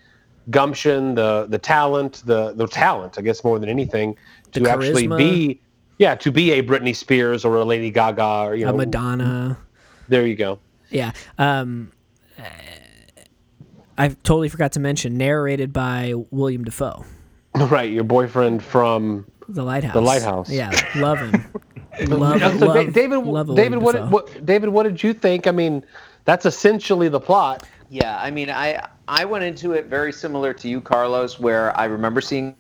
gumption, the the talent, the the talent, I guess more than anything, to actually be yeah, to be a Britney Spears or a Lady Gaga or you A know Madonna. there you go. Yeah. Um, I totally forgot to mention narrated by William Dafoe, Right, your boyfriend from The Lighthouse. The Lighthouse. Yeah, love him. love, Yeah, so love, Da- David love David what, Dafoe. what David what did you think? I mean, that's essentially the plot. Yeah, I mean, I I went into it very similar to you, Carlos, where I remember seeing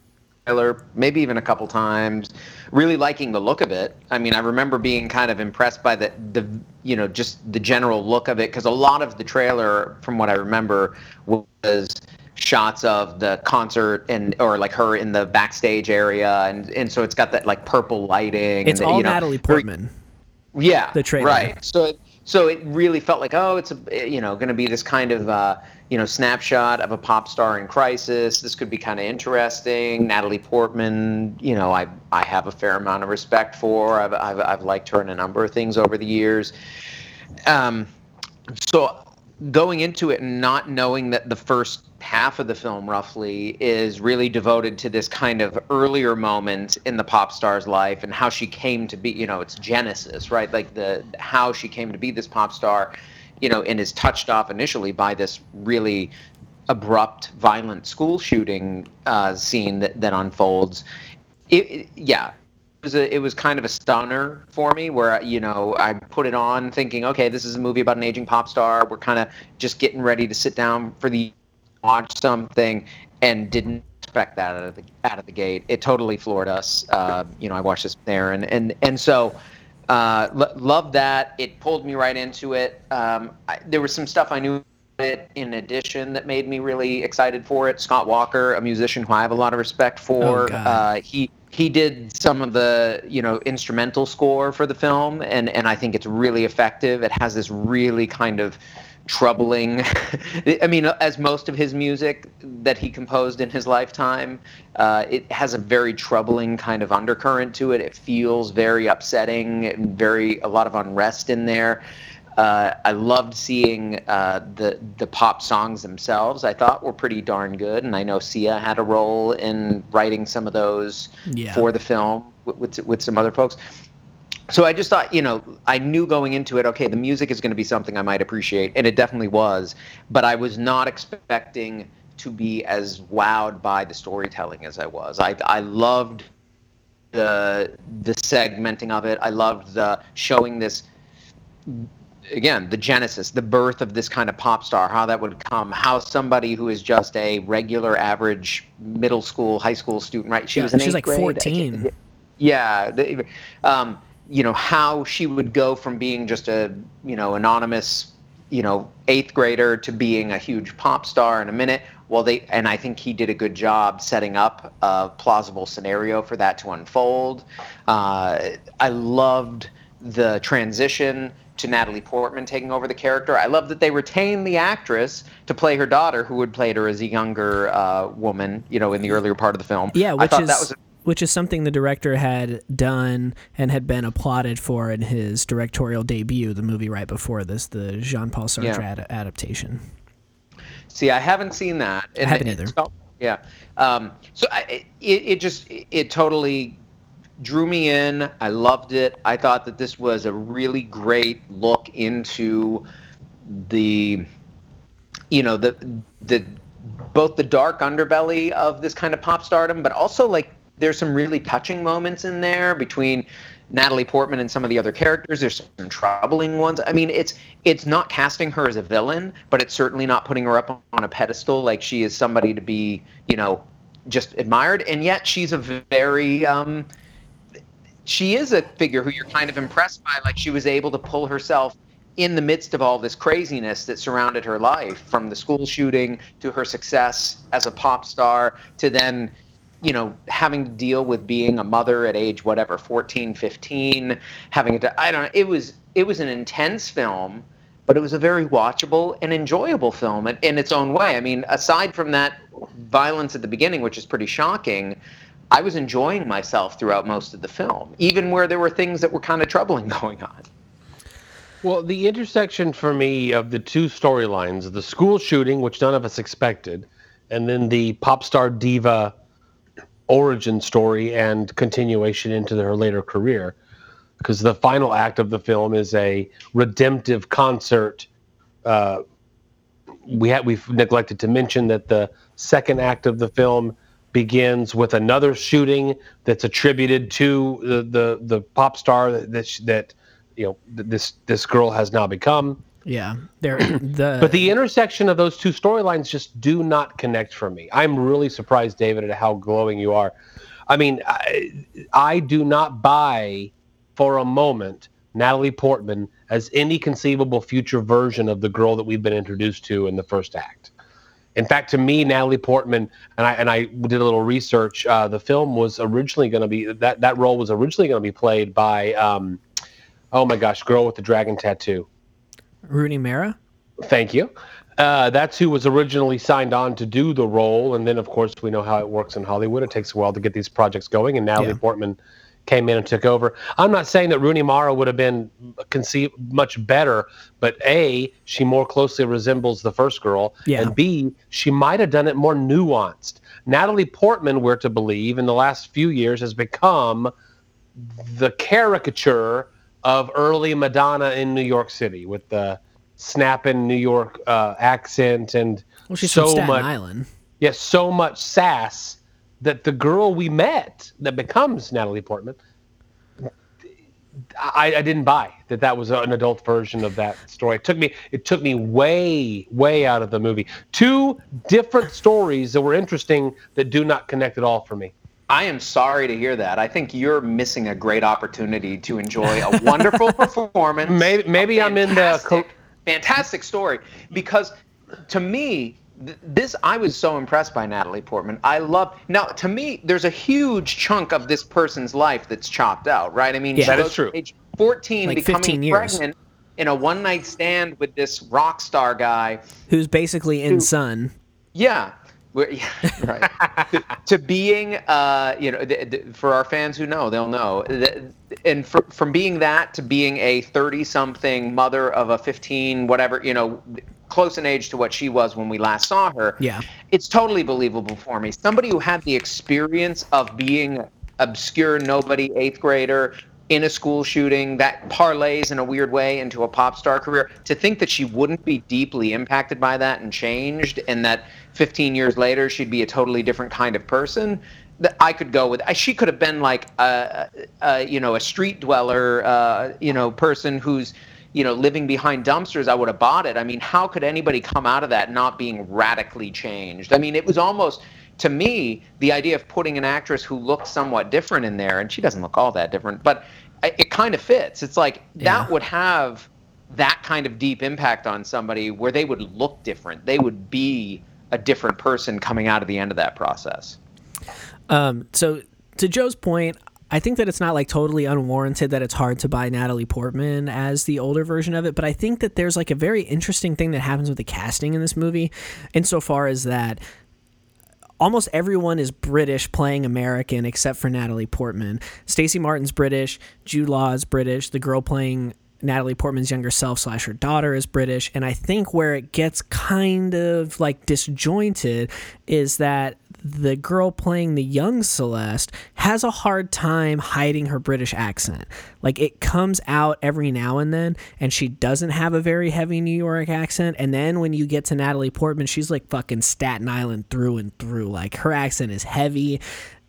trailer maybe even a couple times, really liking the look of it. I mean, I remember being kind of impressed by the the you know just the general look of it because a lot of the trailer, from what I remember, was shots of the concert and or like her in the backstage area and and so it's got that like purple lighting It's and all you know, Natalie Portman. yeah, the trailer. Right. So it, so it really felt like oh, it's a you know going to be this kind of uh, you know snapshot of a pop star in crisis. This could be kind of interesting. Natalie Portman, you know, I I have a fair amount of respect for. I've I've, I've liked her in a number of things over the years. Um, so going into it and not knowing that the first half of the film roughly is really devoted to this kind of earlier moment in the pop star's life and how she came to be you know it's genesis right like the how she came to be this pop star you know and is touched off initially by this really abrupt, violent school shooting uh, scene that, that unfolds. It, it, yeah, it was, a, it was kind of a stunner for me where, you know, I put it on thinking, okay, this is a movie about an aging pop star. We're kind of just getting ready to sit down for the watch something and didn't expect that out of the out of the gate. It totally floored us. Uh, you know, I watched this there, and and and so uh, lo- loved that. It pulled me right into it. Um, I, there was some stuff I knew it in addition that made me really excited for it. Scott Walker, a musician who I have a lot of respect for, Oh, uh, he he did some of the you know instrumental score for the film, and and I think it's really effective. It has this really kind of troubling i mean as most of his music that he composed in his lifetime uh, it has a very troubling kind of undercurrent to it it feels very upsetting and very a lot of unrest in there uh, I loved seeing uh, the the pop songs themselves. I thought were pretty darn good, and I know Sia had a role in writing some of those Yeah. for the film with, with with some other folks. So I just thought, you know, I knew going into it, okay, the music is going to be something I might appreciate, and it definitely was. But I was not expecting to be as wowed by the storytelling as I was. I I loved the the segmenting of it. I loved the showing this again the genesis the birth of this kind of pop star how that would come how somebody who is just a regular average middle school high school student right she Yeah, was in she's like grade. 14. yeah um, you know how she would go from being just a you know anonymous you know eighth grader to being a huge pop star in a minute. Well they and i think he did a good job setting up a plausible scenario for that to unfold. Uh, i loved the transition to natalie portman taking over the character. I love that they retained the actress to play her daughter who had played her as a younger uh, woman you know in the earlier part of the film. Yeah, I thought is that was a which is something the director had done and had been applauded for in his directorial debut, the movie right before this, the Jean Paul Sartre Yeah. ad- adaptation. See, I haven't seen that. And haven't it- either. so- yeah. Um, so I, it, it just it totally drew me in. I loved it. I thought that this was a really great look into the, you know, the the both the dark underbelly of this kind of pop stardom, but also like there's some really touching moments in there between Natalie Portman and some of the other characters. There's some troubling ones. I mean, it's it's not casting her as a villain, but it's certainly not putting her up on a pedestal like she is somebody to be, you know, just admired. And yet she's a very um, she is a figure who you're kind of impressed by. Like she was able to pull herself in the midst of all this craziness that surrounded her life, from the school shooting to her success as a pop star to then, you know, having to deal with being a mother at age whatever, 14, 15, having to, I don't know, it was, it was an intense film, but it was a very watchable and enjoyable film in, in its own way. I mean, aside from that violence at the beginning, which is pretty shocking, I was enjoying myself throughout most of the film, even where there were things that were kind of troubling going on. Well, the intersection for me of the two storylines, the school shooting, which none of us expected, and then the pop star diva origin story and continuation into her later career. Because the final act of the film is a redemptive concert. Uh, we had we've neglected to mention that the second act of the film begins with another shooting that's attributed to the the, the pop star that that, that you know th- this this girl has now become. Yeah. The But the intersection of those two storylines just do not connect for me. I'm really surprised, David, at how glowing you are. I mean, I, I do not buy for a moment Natalie Portman as any conceivable future version of the girl that we've been introduced to in the first act. In fact, to me, Natalie Portman and I and I did a little research. Uh, the film was originally going to be that that role was originally going to be played by, um, oh my gosh, girl with the dragon tattoo. Rooney Mara. Thank you. Uh, that's who was originally signed on to do the role, and then of course we know how it works in Hollywood. It takes a while to get these projects going, and Natalie Yeah. Portman came in and took over. I'm not saying that Rooney Mara would have been conceived much better, but a she more closely resembles the first girl, Yeah. and b she might have done it more nuanced. Natalie Portman, we're to believe, in the last few years has become the caricature of early Madonna in New York City with the snapping New York uh, accent and Well, she's so from Staten much Island. yes, so much sass that the girl we met that becomes Natalie Portman, I, I didn't buy that that was an adult version of that story. It took me it took me way way out of the movie. Two different stories that were interesting that do not connect at all for me. I am sorry to hear that. I think you're missing a great opportunity to enjoy a wonderful performance. Maybe- maybe I'm in the fantastic- co- fantastic story because to me th- this I was so impressed by Natalie Portman. I love now to me there's a huge chunk of this person's life that's chopped out, right? I mean, Yeah. That is true. Age 14 Like becoming 15 years. pregnant in a one night stand with this rock star guy Who's basically in Sun. yeah. Yeah, right. to, to being, uh, you know, th- th- for our fans who know, they'll know. Th- And fr- from being that to being a 30 something mother of a 15, whatever, you know, close in age to what she was when we last saw her. Yeah. It's totally believable for me. Somebody who had the experience of being obscure nobody eighth grader in a school shooting that parlays in a weird way into a pop star career to think that she wouldn't be deeply impacted by that and changed and that 15 years later she'd be a totally different kind of person that I could go with. She could have been like a, a you know a street dweller, uh, you know, person who's you know living behind dumpsters. I would have bought it. I mean, how could anybody come out of that not being radically changed? I mean, it was almost to me the idea of putting an actress who looked somewhat different in there, and she doesn't look all that different, but it, it kind of fits. It's like Yeah. that would have that kind of deep impact on somebody where they would look different. They would be a different person coming out of the end of that process. Um, so to Joe's point, I think that it's not like totally unwarranted that it's hard to buy Natalie Portman as the older version of it, but I think that there's like a very interesting thing that happens with the casting in this movie, insofar as that almost everyone is British playing American except for Natalie Portman. Stacey Martin's British, Jude Law is British, the girl playing Natalie Portman's younger self slash her daughter is British, and I think where it gets kind of like disjointed is that the girl playing the young Celeste has a hard time hiding her British accent. Like it comes out every now and then, and she doesn't have a very heavy New York accent. And then when you get to Natalie Portman, she's like fucking Staten Island through and through. Like her accent is heavy,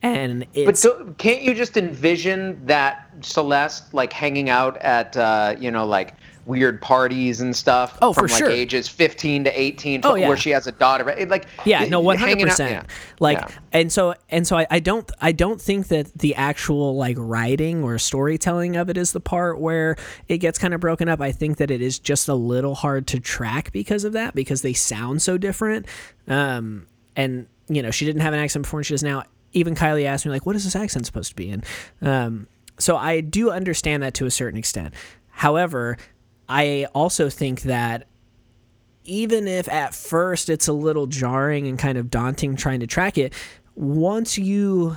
and But do, can't you just envision that Celeste like hanging out at uh, you know like weird parties and stuff Oh, from for like sure. ages 15 to 18 Oh, yeah. where she has a daughter like yeah no one hundred percent. like Yeah. and so and so I, I don't I don't think that the actual like writing or storytelling of it is the part where it gets kind of broken up I think that it is just a little hard to track because of that because they sound so different um and you know she didn't have an accent before and she does now even Kylie asked me like what is this accent supposed to be in? Um so I do understand that to a certain extent. However I also think that even if at first it's a little jarring and kind of daunting trying to track it, once you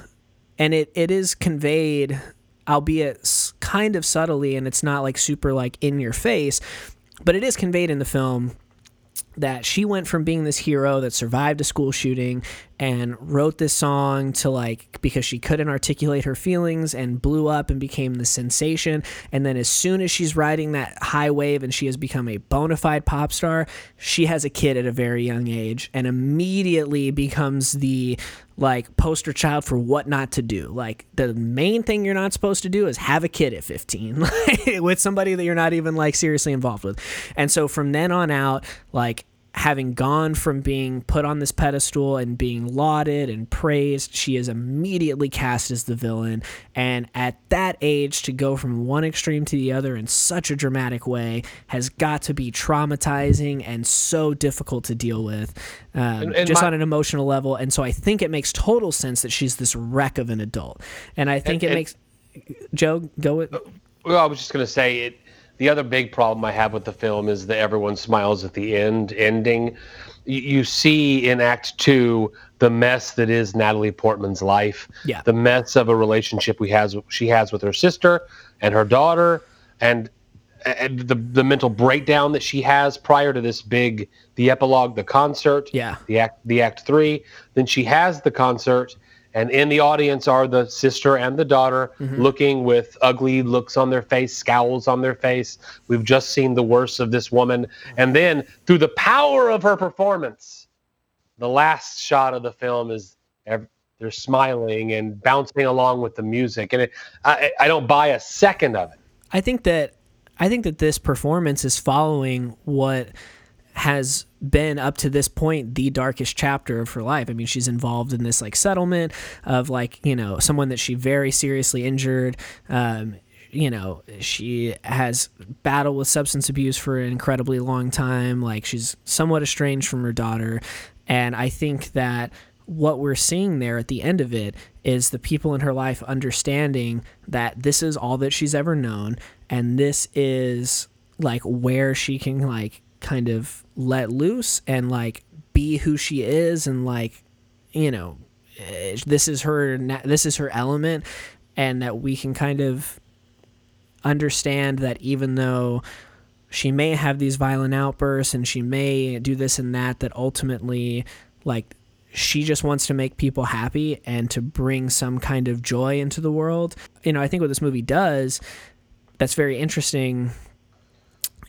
and it, it is conveyed, albeit kind of subtly, and it's not like super like in your face, but it is conveyed in the film that she went from being this hero that survived a school shooting and wrote this song to like because she couldn't articulate her feelings and blew up and became the sensation. And then as soon as she's riding that high wave and she has become a bona fide pop star she has a kid at a very young age and immediately becomes the like poster child for what not to do. Like the main thing you're not supposed to do is have a kid at 15 with somebody that you're not even like seriously involved with. And so from then on out like having gone from being put on this pedestal and being lauded and praised, she is immediately cast as the villain. And at that age, to go from one extreme to the other in such a dramatic way has got to be traumatizing and so difficult to deal with, um, And- and just my- on an emotional level. And so I think it makes total sense that she's this wreck of an adult. And I think And- it makes. Joe, go with. Well, I was just going to say it. The other big problem I have with the film is that everyone smiles at the end ending. You, you see in Act Two the mess that is Natalie Portman's life. Yeah. The mess of a relationship we has she has with her sister and her daughter, and and the the mental breakdown that she has prior to this big the epilogue, the concert. Yeah. The act the Act Three. Then she has the concert, and in the audience are the sister and the daughter Mm-hmm. looking with ugly looks on their face, scowls on their face. We've just seen the worst of this woman. And then through the power of her performance, the last shot of the film is they're smiling and bouncing along with the music. And it, I, I don't buy a second of it. I think that I think that this performance is following what has been up to this point the darkest chapter of her life. I mean, she's involved in this like settlement of like, you know, someone that she very seriously injured. Um, you know, she has battled with substance abuse for an incredibly long time. Like she's somewhat estranged from her daughter. And I think that what we're seeing there at the end of it is the people in her life understanding that this is all that she's ever known and this is like where she can like kind of let loose and like be who she is and like you know eh, this is her this is her element and that we can kind of understand that even though she may have these violent outbursts and she may do this and that that ultimately like she just wants to make people happy and to bring some kind of joy into the world. You know i think what this movie does that's very interesting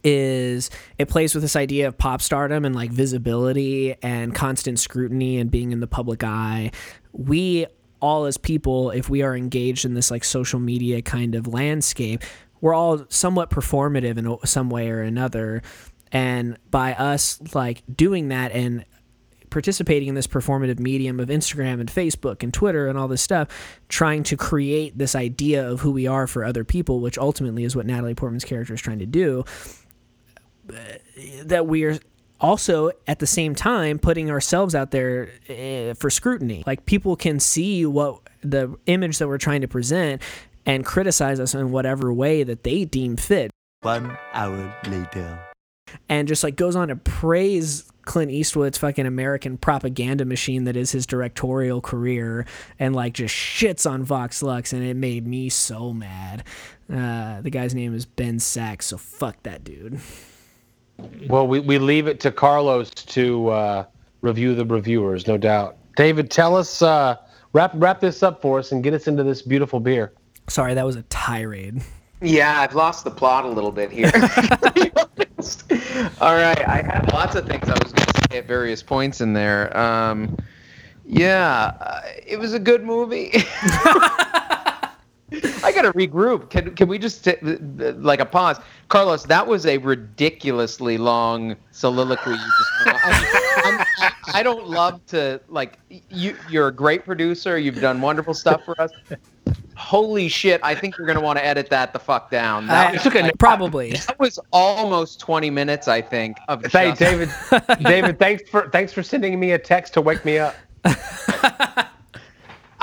is it plays with this idea of pop stardom and like visibility and constant scrutiny and being in the public eye we all as people if we are engaged in this like social media kind of landscape we're all somewhat performative in some way or another and by us like doing that and participating in this performative medium of Instagram and Facebook and Twitter and all this stuff, trying to create this idea of who we are for other people, which ultimately is what Natalie Portman's character is trying to do. That we are also at the same time putting ourselves out there uh, for scrutiny. Like people can see what the image that we're trying to present and criticize us in whatever way that they deem fit. One hour later. And just like goes on to praise Clint Eastwood's fucking American propaganda machine that is his directorial career and like just shits on Vox Lux and it made me so mad. Uh, the guy's name is Ben Sachs, so fuck that dude. Well, we, we leave it to Carlos to uh, review the reviewers, no doubt. David, tell us, uh, wrap wrap this up for us and get us into this beautiful beer. Sorry, that was a tirade. Yeah, I've lost the plot a little bit here. All right, I had lots of things I was going to say at various points in there. Um, yeah, uh, it was a good movie. I got to regroup. Can can we just t- uh, uh, like a pause, Carlos? That was a ridiculously long soliloquy. You just went on. I'm, I'm, I don't love to like you. You're a great producer. You've done wonderful stuff for us. Holy shit! I think you're gonna want to edit that the fuck down. That, I- was, took a- probably. that was almost 20 minutes, I think. Of Hey, just- David, David, thanks for thanks for sending me a text to wake me up.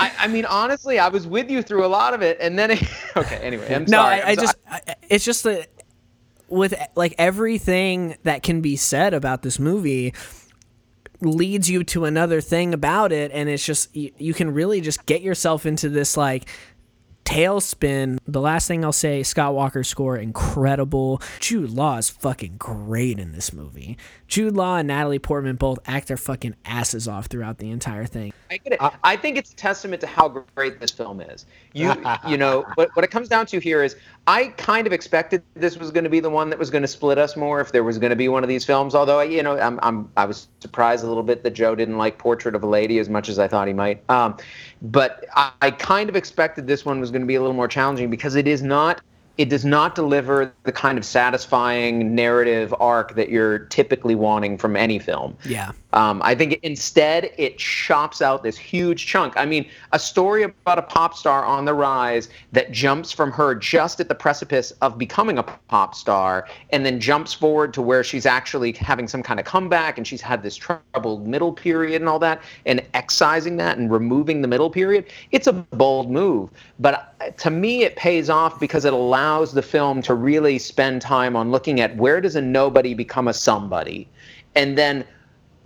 I, I mean, honestly, I was with you through a lot of it, and then it, okay. Anyway, I'm no, sorry. I, I just I, it's just that with like everything that can be said about this movie leads you to another thing about it and it's just you, you can really just get yourself into this like tailspin the last thing i'll say scott walker's score incredible jude law is fucking great in this movie jude law and natalie portman both act their fucking asses off throughout the entire thing I get it. I think it's a testament to how great this film is. You, you know, what what it comes down to here is I kind of expected this was going to be the one that was going to split us more if there was going to be one of these films. Although, you know, I'm, I'm I was surprised a little bit that Joe didn't like Portrait of a Lady as much as I thought he might. Um, but I, I kind of expected this one was going to be a little more challenging because it is not. It does not deliver the kind of satisfying narrative arc that you're typically wanting from any film. yeah Um, I think instead it chops out this huge chunk. I mean, a story about a pop star on the rise that jumps from her just at the precipice of becoming a pop star and then jumps forward to where she's actually having some kind of comeback and she's had this troubled middle period and all that and excising that and removing the middle period. It's a bold move. But uh, to me, it pays off because it allows the film to really spend time on looking at where does a nobody become a somebody and then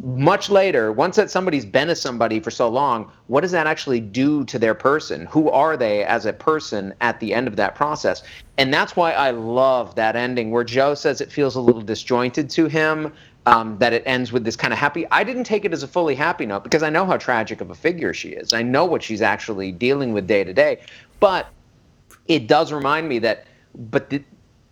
much later, once that somebody's been a somebody for so long, what does that actually do to their person? Who are they as a person at the end of that process? And that's why I love that ending where Joe says it feels a little disjointed to him. um, that it ends with this kind of happy. I didn't take it as a fully happy note because I know how tragic of a figure she is. I know what she's actually dealing with day to day, but it does remind me that, but the,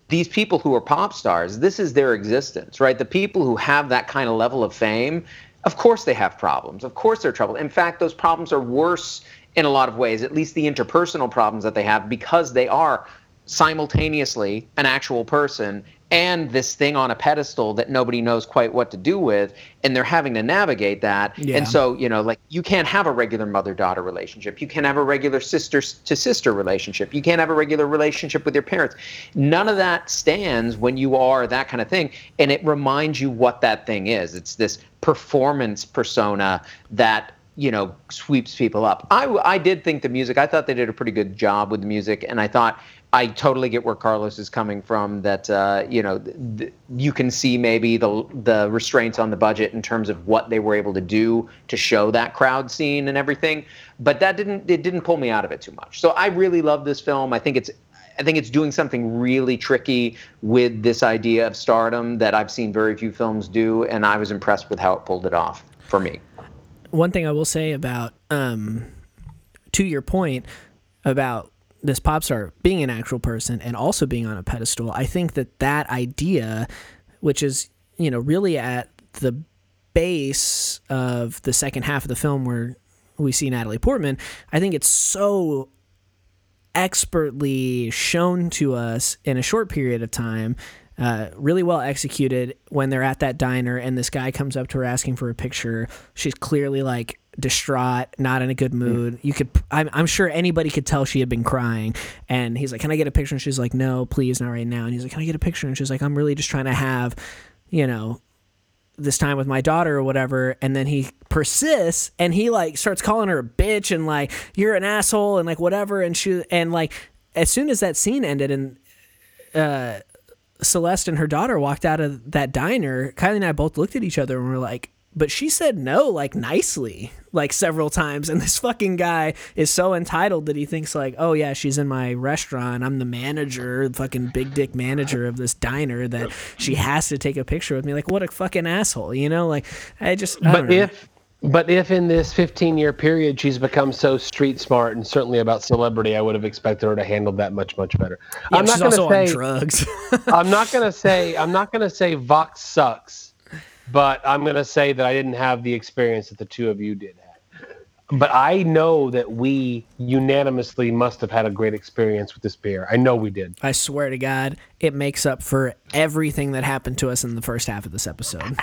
these people who are pop stars, this is their existence, right? The people who have that kind of level of fame, of course they have problems. Of course they're troubled. In fact, those problems are worse in a lot of ways, at least the interpersonal problems that they have, because they are simultaneously an actual person and this thing on a pedestal that nobody knows quite what to do with and they're having to navigate that. Yeah. and so you know like you can't have a regular mother daughter relationship. You can't have a regular sister to sister relationship. You can't have a regular relationship with your parents. None of that stands when you are that kind of thing and it reminds you what that thing is. It's this performance persona that you know sweeps people up. I i did think the music i thought they did a pretty good job with the music and i thought I totally get where Carlos is coming from. That uh, you know, th- you can see maybe the the restraints on the budget in terms of what they were able to do to show that crowd scene and everything. But that didn't it didn't pull me out of it too much. So I really love this film. I think it's I think it's doing something really tricky with this idea of stardom that I've seen very few films do, and I was impressed with how it pulled it off for me. one thing I will say about um, to your point about this pop star being an actual person and also being on a pedestal, I think that that idea, which is you know really at the base of the second half of the film where we see Natalie Portman, I think it's so expertly shown to us in a short period of time. Uh, really well executed when they're at that diner and this guy comes up to her asking for a picture. She's clearly like distraught, not in a good mood. You could, I'm, I'm sure anybody could tell she had been crying. And he's like, "Can I get a picture?" And she's like, "No, please, not right now." And he's like, "Can I get a picture?" And she's like, "I'm really just trying to have, you know, this time with my daughter or whatever and then he persists and he like starts calling her a bitch and like you're an asshole and like whatever and she and like as soon as that scene ended and uh Celeste and her daughter walked out of that diner, Kylie and I both looked at each other and were like, but she said no, like nicely, like several times. And this fucking guy is so entitled that he thinks like, oh yeah, she's in my restaurant. I'm the manager, fucking big dick manager of this diner that she has to take a picture with me. Like, what a fucking asshole, you know? Like, I just, I don't But know. if but if in this 15 year period she's become so street smart and certainly about celebrity, I would have expected her to handle that much much better. Yeah, I'm she's not gonna say drugs. I'm not going to say I'm not going to say Vox sucks, but I'm going to say that I didn't have the experience that the two of you did have. But I know that we unanimously must have had a great experience with this beer. I know we did. I swear to God, it makes up for everything that happened to us in the first half of this episode.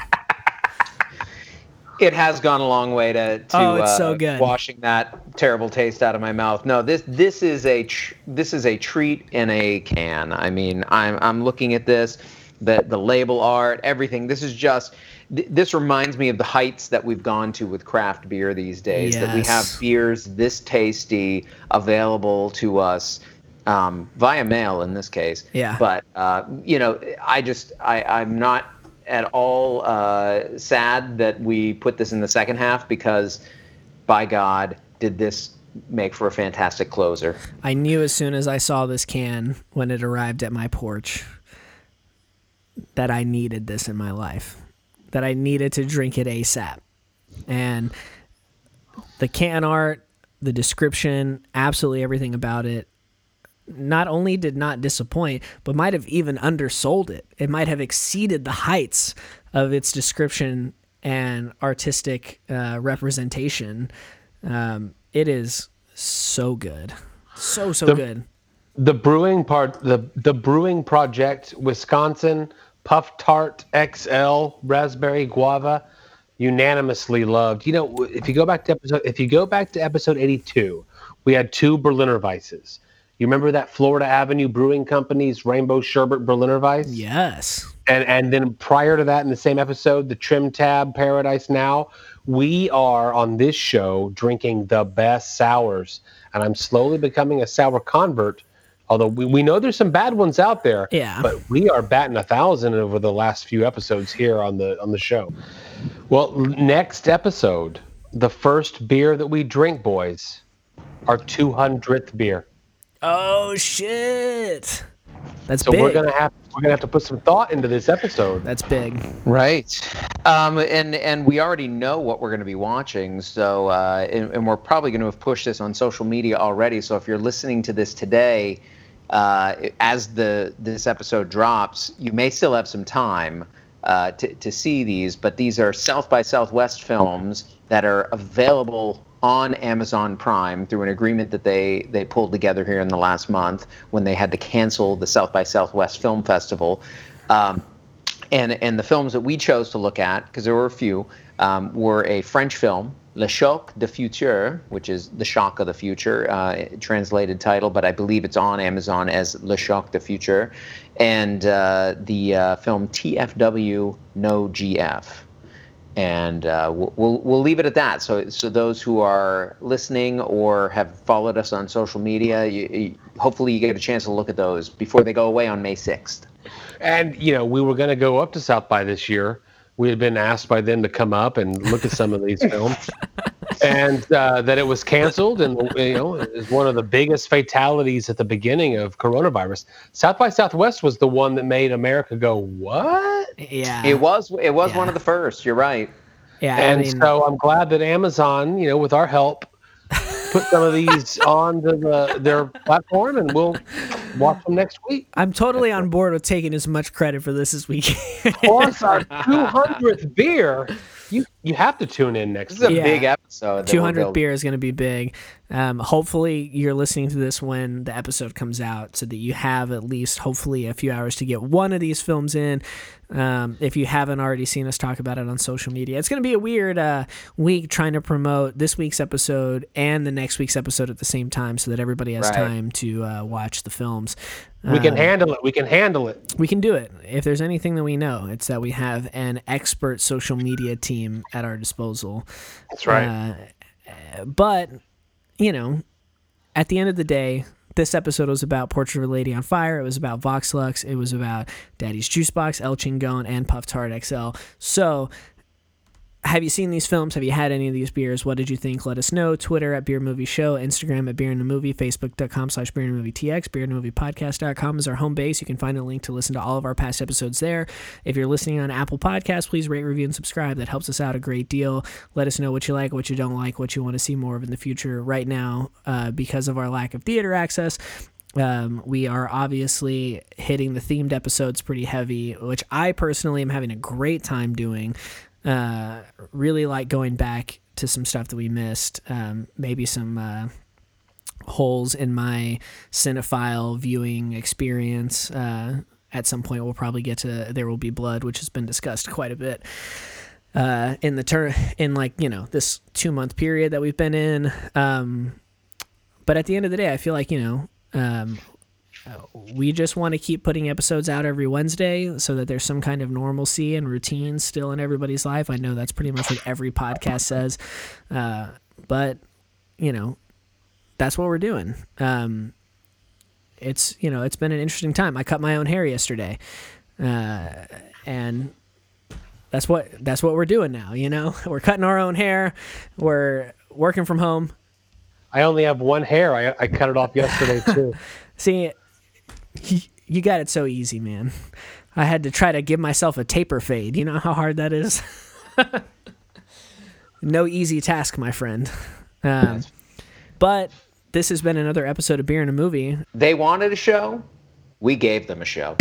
It has gone a long way to, to Oh, it's uh, so good. washing that terrible taste out of my mouth. No, this this is a tr- this is a treat in a can. I mean, I'm I'm looking at this, the the label art, everything. This is just th- this reminds me of the heights that we've gone to with craft beer these days. That we have beers this tasty available to us um, via mail in this case. Yeah. But uh, you know, I just I I'm not at all uh, sad that we put this in the second half because, by God, did this make for a fantastic closer. I knew as soon as I saw this can when it arrived at my porch that I needed this in my life, that I needed to drink it ASAP. And the can art, the description, absolutely everything about it not only did not disappoint, but might have even undersold it. It might have exceeded the heights of its description and artistic uh, representation. Um, it is so good, so so The- good. The brewing part, the the Brewing Projekt, Wisconsin Puff Tart XL Raspberry Guava, unanimously loved. You know, if you go back to episode, if you go back to episode 82, we had two Berliner Weisses. You remember that Florida Avenue Brewing Company's Rainbow Sherbet Berliner Weiss? Yes, and and then prior to that in the same episode the TrimTab paradise now we are on this show drinking the best sours and i'm slowly becoming a sour convert although we, we know there's some bad ones out there Yeah. but we are batting a thousand over the last few episodes here on the on the show well next episode the first beer that we drink boys our 200th beer Oh shit! That's so big. we're gonna have we're gonna have to put some thought into this episode. That's big. Right. Um, and and we already know what we're going to be watching. So uh, and, and we're probably going to have pushed this on social media already. So if you're listening to this today, uh, as the this episode drops, you may still have some time uh, to to see these. But these are South by Southwest films that are available on Amazon Prime through an agreement that they they pulled together here in the last month when they had to cancel the South by Southwest Film Festival. Um, and and the films that we chose to look at because there were a few um, were a French film, Le Choc de Futur, which is the shock of the future, uh, translated title, but I believe it's on Amazon as Le Choc de Futur, and uh, the uh, film TFW No GF. And uh, we'll, we'll leave it at that. So so those who are listening or have followed us on social media, you, you, hopefully you get a chance to look at those before they go away on May sixth. And you know, we were going to go up to South by this year. We had been asked by them to come up and look at some of these films, and uh, that it was canceled. And you know, it was one of the biggest fatalities at the beginning of coronavirus. South by Southwest was the one that made America go, "What?" Yeah. It was it was Yeah. one of the first. You're right. Yeah. and I mean, so I'm glad that Amazon, you know, with our help, put some of these onto the, their platform, and we'll watch them next week. I'm totally on board with taking as much credit for this as we can. Plus, our 200th beer. You you have to tune in next This is a. Yeah. big episode. that we're 200 beer is going to be big. Um, hopefully, you're listening to this when the episode comes out so that you have at least, hopefully, a few hours to get one of these films in. Um, if you haven't already seen us talk about it on social media, it's going to be a weird uh, week trying to promote this week's episode and the next week's episode at the same time so that everybody has Right. time to uh, watch the films. We can Um, handle it. We can handle it. we can do it. If there's anything that we know, it's that we have an expert social media team at our disposal. That's right. Uh, but, you know, at the end of the day, this episode was about Portrait of a Lady on Fire. It was about Vox Lux. It was about Daddy's Juice Box, El Chingon, and Puff Tart XL. So, have you seen these films? Have you had any of these beers? What did you think? Let us know. Twitter at Beer Movie Show, Instagram at Beer and a Movie, Facebook.com slash Beer and Movie TX, Beer and Movie Podcast.com is our home base. You can find a link to listen to all of our past episodes there. If you're listening on Apple Podcasts, please rate, review, and subscribe. That helps us out a great deal. Let us know what you like, what you don't like, what you want to see more of in the future. Right now, uh, because of our lack of theater access, um, we are obviously hitting the themed episodes pretty heavy, which I personally am having a great time doing. Uh, really like going back to some stuff that we missed. Um, maybe some uh, holes in my cinephile viewing experience. Uh, at some point, we'll probably get to There Will Be Blood, which has been discussed quite a bit uh, in the turn in like you know this two month period that we've been in. Um, but at the end of the day, I feel like you know um, we just want to keep putting episodes out every Wednesday so that there's some kind of normalcy and routine still in everybody's life. I know that's pretty much what every podcast says, uh, but you know that's what we're doing. Um, it's you know it's been an interesting time. I cut my own hair yesterday, uh, and that's what that's what we're doing now. You know, we're cutting our own hair. We're working from home. I only have one hair. I, I cut it off yesterday too. See, you, got it so easy, man. I had to try to give myself a taper fade. You know how hard that is? no easy task, my friend. Um, but this has been another episode of Beer and a Movie. They wanted a show. We gave them a show.